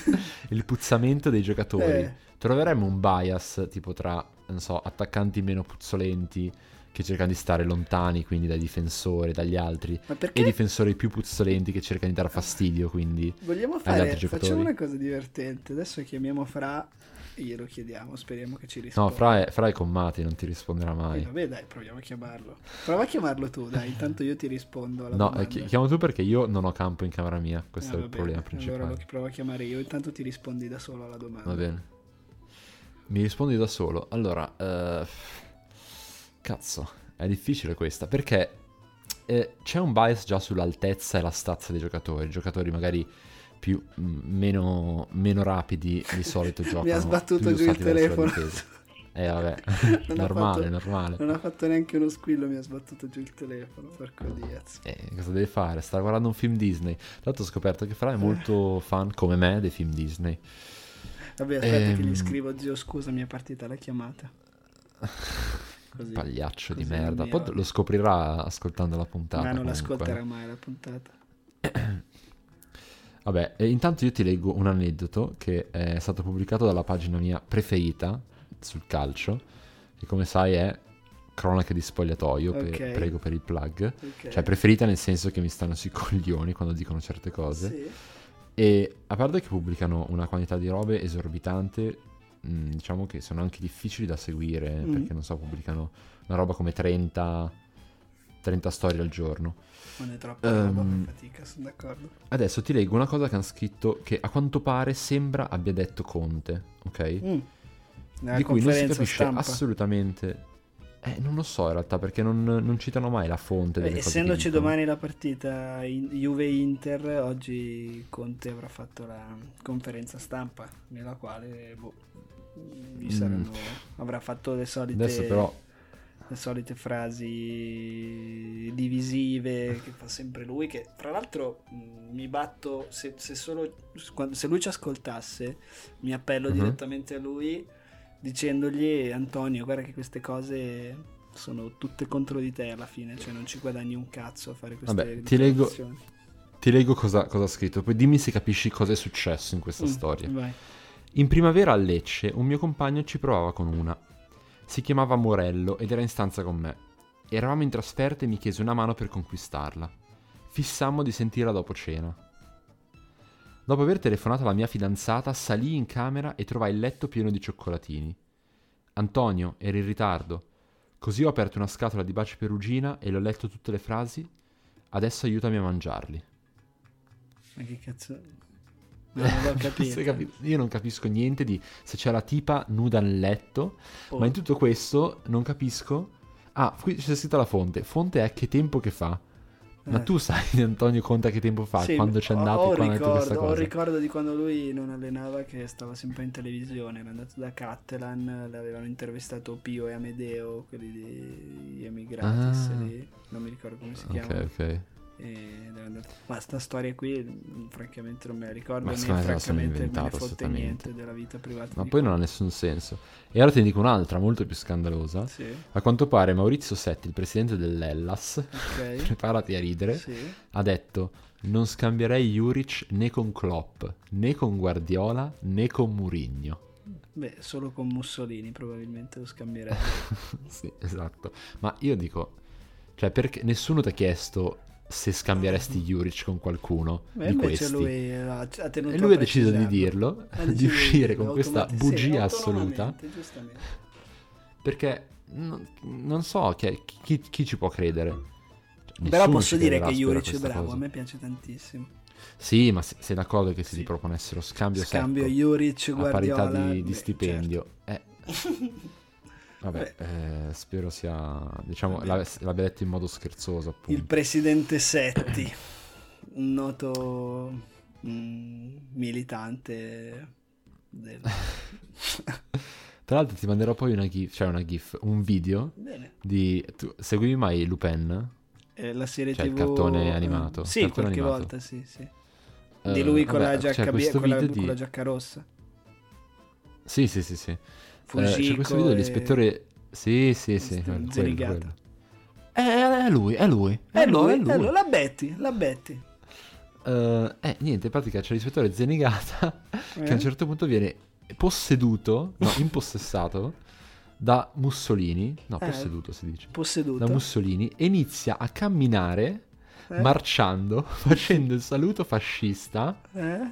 il puzzamento dei giocatori, Eh. troveremmo un bias tipo tra, non so, attaccanti meno puzzolenti che cercano di stare lontani, quindi dai difensori, dagli altri, e difensori più puzzolenti che cercano di dar fastidio, quindi... vogliamo agli fare... altri giocatori? Facciamo una cosa divertente. Adesso chiamiamo Fra glielo chiediamo. Speriamo che ci No, risponda. Fra è, Fra è con Mati, non ti risponderà Eh, mai. vabbè, dai, proviamo a chiamarlo. Prova a chiamarlo tu, dai. Intanto io ti rispondo No, domanda. eh, chi- chiamo tu perché io non ho campo in camera mia, questo Ah, è il bene. problema principale. Allora lo provo a chiamare io. Intanto ti rispondi da solo alla domanda. Va bene. Mi rispondi da solo. Allora, eh, cazzo, è difficile questa perché eh, c'è un bias già sull'altezza e la stazza dei giocatori. I giocatori magari più mm, meno, meno rapidi di solito giocano. Mi ha sbattuto giù il telefono. Eh vabbè, Non normale, fatto- normale. Non ha fatto neanche uno squillo, mi ha sbattuto giù il telefono. Porco diaz. Eh, cosa deve fare? Sta guardando un film Disney. Tra l'altro ho scoperto che Fra è molto fan, come me, dei film Disney. Vabbè, aspetta che Ehm. gli scrivo, zio, scusa, mi è partita la chiamata. Così. Pagliaccio di così merda. mi Poi lo scoprirà ascoltando la puntata. Ma non comunque. l'ascolterà mai la puntata. Vabbè, intanto io ti leggo un aneddoto che è stato pubblicato dalla pagina mia preferita sul calcio, che come sai è cronache di spogliatoio, per- Ok. prego per il plug. Ok. Cioè preferita nel senso che mi stanno sui coglioni quando dicono certe cose. Sì. E a parte che pubblicano una quantità di robe esorbitante, mh, diciamo che sono anche difficili da seguire, Mm. perché non so, pubblicano una roba come 30, 30 storie al giorno. Non è Ehm, per fatica, sono d'accordo. Adesso ti leggo una cosa che hanno scritto che a quanto pare sembra abbia detto Conte, ok? Mm. Di cui non si capisce stampa. assolutamente. Eh, non lo so in realtà perché non, non citano mai la fonte delle Beh, cose essendoci domani la partita in- Juve-Inter, oggi Conte avrà fatto la conferenza stampa nella quale boh, Mm. saranno, avrà fatto le solite, Adesso però le solite frasi divisive che fa sempre lui. Che fra l'altro mh, mi batto se, se solo se lui ci ascoltasse, mi appello Mhm. direttamente a lui dicendogli Antonio guarda che queste cose sono tutte contro di te alla fine cioè non ci guadagni un cazzo a fare queste Vabbè, ti leggo- ti leggo cosa, cosa ha scritto, poi dimmi se capisci cosa è successo in questa Mm, storia. vai. In primavera a Lecce un mio compagno ci provava con una. Si chiamava Morello ed era in stanza con me. Eravamo in trasferta e mi chiese una mano per conquistarla. Fissammo di sentirla dopo cena. Dopo aver telefonato alla mia fidanzata, salii in camera e trovai il letto pieno di cioccolatini. Antonio, eri in ritardo. Così ho aperto una scatola di baci perugina e le ho letto tutte le frasi. Adesso aiutami a mangiarli. ma che cazzo non l'ho capito Sai capi- Io non capisco niente di se c'è la tipa nuda nel letto, Oh, ma in tutto questo non capisco. Ah, qui c'è scritto la fonte. Fonte è che tempo che fa. Ma eh. tu sai di Antonio Conte che tempo fa? Sì, quando c'è andato ho e quando ha detto questa ricordo, ho ricordo di quando lui non allenava che stava sempre in televisione era andato da Cattelan l'avevano intervistato Pio e Amedeo quelli degli emigratis Ah. non mi ricordo come si Ok, chiama ok. Andato- Ma sta storia qui, mh, francamente, non me la ricordo. Ma né francamente me ne fotte assolutamente. niente della vita privata. Ma poi non ha nessun senso. E ora ti dico un'altra, molto più scandalosa. Sì, A quanto pare Maurizio Setti, il presidente dell'Ellas, ok. preparati a ridere, sì. ha detto non scambierei Juric né con Klopp, né con Guardiola, né con Murigno. Beh, solo con Mussolini probabilmente lo scambierei. sì, esatto. Ma io dico, cioè perché nessuno ti ha chiesto se scambieresti Juric con qualcuno Beh, di questi. lui ha, ha tenuto E lui ha deciso di dirlo, Ha di uscire con questa bugia assoluta, perché non, non so chi, chi- chi ci può credere. Cioè, Però nessuno posso ci dire che Juric è bravo, cosa. a me piace tantissimo. Sì, ma se- sei d'accordo che se Sì. ti proponessero scambio, Scambio secco, Juric, a parità di, di beh, stipendio, eh, certo. vabbè, eh, spero sia, diciamo, l'abbia, detto in modo scherzoso, appunto. Il presidente Setti, un noto mm, militante del... Tra l'altro ti manderò poi una gif, cioè una gif, un video Bene. di... Tu seguivi mai Lupin? Eh, la serie Cioè, il TV... cartone eh, animato, Sì, cartone qualche animato. volta, sì, sì. Eh, Di lui con, vabbè, la giacca, questo con, la, con la di... giacca rossa. Sì, sì, sì, sì. Eh, Fujiko c'è questo video e- dell'ispettore Sì, sì, sì. È quello, quello. È, è lui, è lui. È lui, è è lui, la Betty, la Betty. Eh, eh, niente, in pratica c'è l'ispettore Zenigata che a Eh? un certo punto viene posseduto, no, impossessato da Mussolini, no, Eh. posseduto si dice, Posseduto. da Mussolini e inizia a camminare Eh? marciando, facendo il saluto fascista, Eh?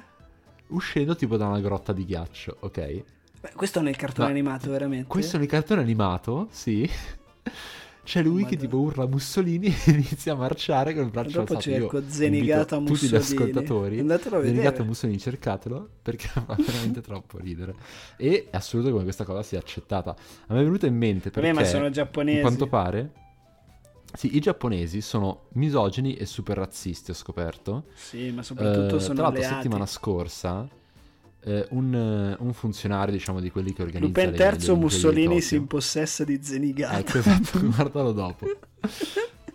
uscendo tipo da una grotta di ghiaccio, ok? Beh, questo nel cartone Ma- animato, veramente. Questo nel cartone animato, sì. C'è lui che Madonna. tipo urla Mussolini e inizia a marciare con il braccio Dopo alzato. Io cerco Zenigata invito tutti gli Mussolini. ascoltatori Andatelo a Zenigata vedere. Mussolini cercatelo perché fa veramente troppo ridere e è assurdo come questa cosa sia accettata a me è venuta in mente perché Vabbè, ma sono giapponesi. a quanto pare sì, i giapponesi sono misogini e super razzisti ho scoperto Sì, ma soprattutto Eh, sono tra l'altro alleati. settimana scorsa eh, un, eh, un funzionario diciamo di quelli che organizza Lupin le- III le Mussolini si impossessa di Zenigata. Ecco, esatto, guardalo dopo.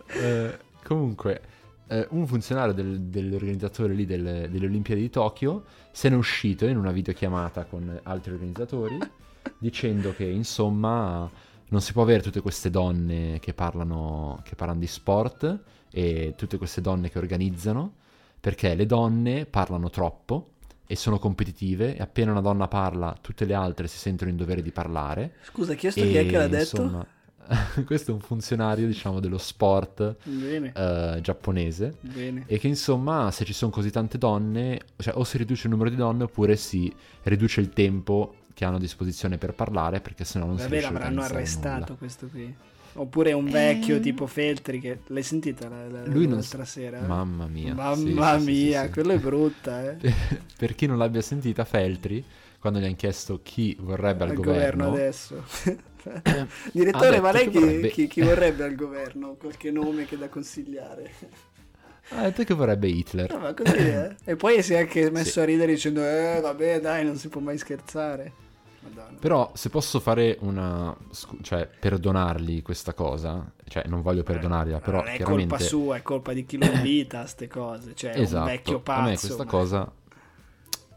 Eh, comunque, eh, un funzionario del- dell'organizzatore lì delle, delle Olimpiadi di Tokyo se n'è uscito in una videochiamata con altri organizzatori dicendo che insomma non si può avere tutte queste donne che parlano, che parlano di sport e tutte queste donne che organizzano perché le donne parlano troppo e sono competitive e appena una donna parla tutte le altre si sentono in dovere di parlare Scusa, chi è che l'ha detto? insomma, questo è un funzionario, diciamo, dello sport eh, giapponese. bene. E che insomma, se ci sono così tante donne, cioè o si riduce il numero di donne oppure si riduce il tempo che hanno a disposizione per parlare, perché sennò non si Vabbè, riesce a l'avranno arrestato nulla. questo qui. Oppure un vecchio Eh. tipo Feltri che... L'hai sentita la, la, Lui non l'altra sera? Mamma mia. Mamma sì, mia, sì, sì. quello è brutta, eh. per chi non l'abbia sentita, Feltri, quando gli hanno chiesto chi vorrebbe al, al governo, adesso. Direttore, ma lei chi, vorrebbe- chi- chi vorrebbe al governo? Qualche nome che da consigliare? ha detto che vorrebbe Hitler. No, ma così è. E poi si è anche messo Sì. a ridere dicendo, eh, vabbè, dai, non si può mai scherzare. Madonna. Però se posso fare una... scu- cioè, perdonargli questa cosa, cioè non voglio perdonarla, però non è chiaramente... colpa sua, è colpa di chi lo invita, ste cose. Cioè, è un Esatto, vecchio pazzo. a me questa ma- cosa...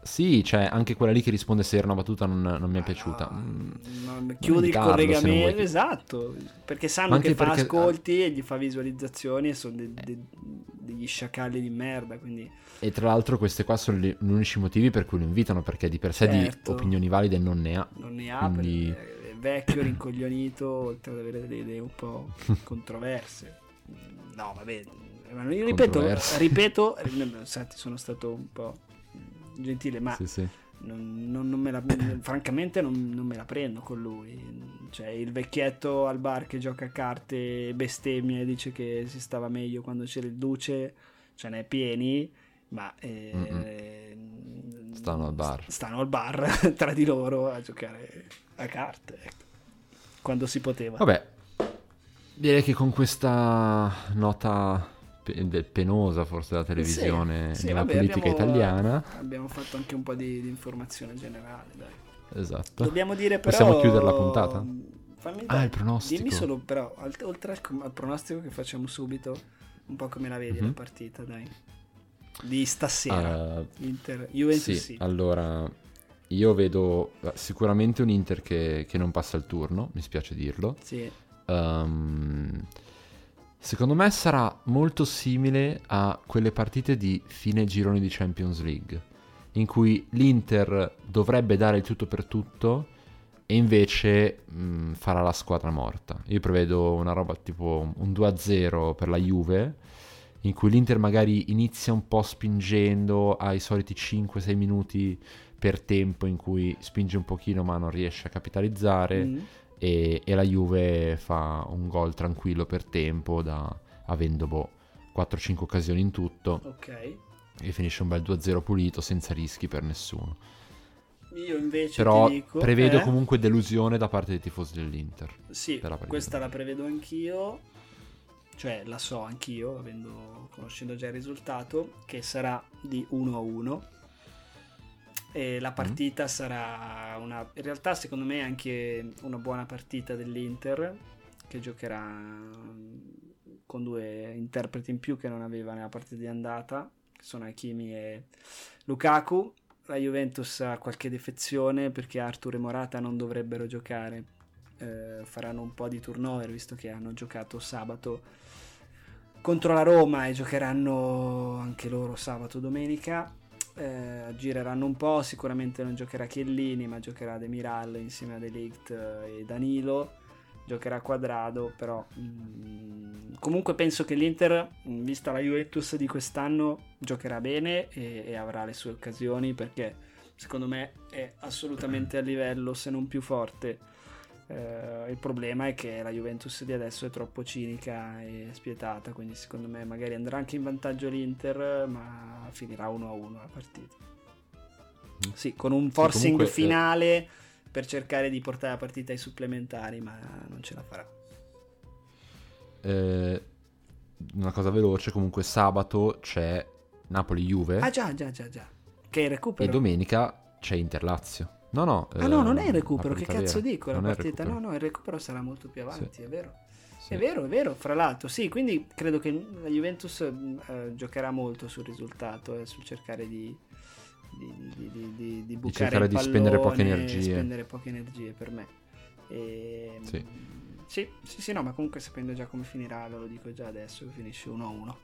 Sì, cioè anche quella lì che risponde se era una battuta non, non mi è piaciuta. no, Mm, non- chiudi il non collegamento, vuoi. esatto, perché sanno che fa perché- ascolti e gli fa visualizzazioni e sono de- de- degli sciacalli di merda, quindi E tra l'altro questi qua sono gli unici motivi per cui lo invitano, perché di per sé Certo. di opinioni valide non ne ha. non ne ha, Quindi- è vecchio, rincoglionito, oltre ad avere delle idee un po' controverse. No, vabbè, ma io ripeto, ripeto, senti, sono stato un po' gentile, ma Sì, sì. Non, non- non me la, francamente non, non me la prendo con lui. Cioè, il vecchietto al bar che gioca a carte, bestemmia e dice che si stava meglio quando c'era il duce, ce n'è pieni, ma eh, Stanno al bar. stanno al bar tra di loro a giocare a carte, ecco. quando si poteva. Vabbè, direi che con questa nota pe- de- penosa forse della televisione Sì, sì, della vabbè, politica abbiamo- italiana. Abbiamo fatto anche un po' di, di informazione generale, dai. Esatto. Dobbiamo dire però... Possiamo chiudere la puntata? Fammi Ah, dai, il pronostico. Dimmi solo però, oltre al, al pronostico che facciamo subito, un po' come la vedi Mhm. la partita, dai. Di stasera. Uh, Inter, Juventus sì, sì. allora io vedo eh, sicuramente un Inter che, che non passa il turno, mi spiace dirlo. Sì. Ehm, secondo me sarà molto simile a quelle partite di fine gironi di Champions League, in cui l'Inter dovrebbe dare il tutto per tutto e invece mh, farà la squadra morta. Io prevedo una roba tipo un 2-0 per la Juve, in cui l'Inter magari inizia un po' spingendo ai soliti 5-6 minuti per tempo in cui spinge un pochino ma non riesce a capitalizzare Mm. E, e la Juve fa un gol tranquillo per tempo da, avendo boh, 4-5 occasioni in tutto Ok. e finisce un bel 2-0 pulito senza rischi per nessuno. Io invece Però ti dico... prevedo eh, comunque delusione da parte dei tifosi dell'Inter. Sì, la questa la prevedo anch'io. Cioè, la so anch'io, avendo, conoscendo già il risultato, che sarà di 1-1. E Mm. la partita sarà una... In realtà, secondo me, anche una buona partita dell'Inter, che giocherà mm, con due interpreti in più che non aveva nella partita di andata, che sono Hakimi e Lukaku. La Juventus ha qualche defezione perché Arthur e Morata non dovrebbero giocare eh, faranno un po' di turnover visto che hanno giocato sabato contro la Roma e giocheranno anche loro sabato domenica eh, gireranno un po', sicuramente non giocherà Chiellini, ma giocherà Demiral insieme a Delict e Danilo, giocherà Quadrado, però mh, mm, comunque penso che l'Inter, mm, vista la Juventus di quest'anno, giocherà bene e, e avrà le sue occasioni perché secondo me è assolutamente a livello, se non più forte Uh, il problema è che la Juventus di adesso è troppo cinica e spietata, quindi secondo me magari andrà anche in vantaggio l'Inter, ma finirà 1-1 la partita. Mm. Sì, con un forcing comunque, eh, finale eh... per cercare di portare la partita ai supplementari, ma non ce la farà. Eh, una cosa veloce, comunque sabato c'è Napoli-Juve. Ah già, già, già, già. Che recupero. E domenica c'è Inter-Lazio. No, no. Ah, no, non è il ehm, recupero. Che cazzo vera. dico? La partita? No, no, il recupero sarà molto più avanti, sì. è vero. Sì. È vero, è vero, fra l'altro, sì, quindi credo che la Juventus eh, giocherà molto sul risultato e eh, sul cercare di, di, di, di, di bucare cercare di spendere poche energie. spendere poche energie per me. E, sì. sì. sì, sì, no, ma comunque sapendo già come finirà, ve lo dico già adesso, finisce 1-1.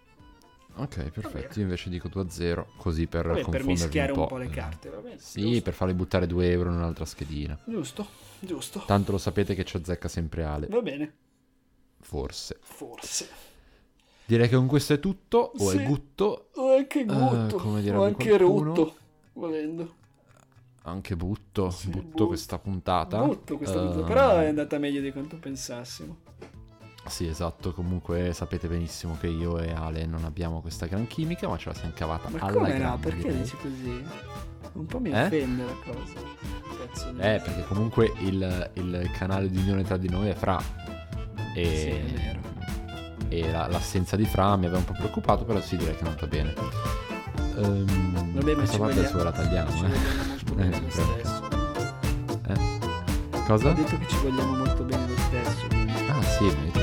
Ok, perfetto. Io invece dico 2 a 0, così per vabbè, per mischiare un po', un po le carte, va bene. Sì, giusto. per farli buttare 2 euro in un'altra schedina. Giusto, giusto. Tanto lo sapete che ci azzecca sempre Ale. Va bene. Forse. Forse. Direi che con questo è tutto, o sì. è gutto. O anche gutto. Uh, come o anche qualcuno. rutto, volendo. Anche butto, sì, butto, butto, questa puntata. Butto questa uh, puntata, però è andata meglio di quanto pensassimo. Sì, esatto, comunque sapete benissimo che io e Ale non abbiamo questa gran chimica, ma ce la siamo cavata ma alla come grande. no? Perché dici così? Un po' mi eh? offende la cosa. Eh, perché comunque il, il, canale di unione tra di noi è Fra. E, sì, è vero. E la, l'assenza di Fra mi aveva un po' preoccupato, però sì, direi che è andata bene. Um, Vabbè, questa parte adesso la tagliamo. Eh. eh. Cosa? Ho detto che ci vogliamo molto bene lo stesso. Ah sì,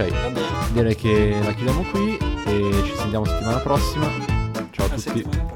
Ok, direi che la chiudiamo qui e ci sentiamo settimana prossima. Ciao a, a tutti.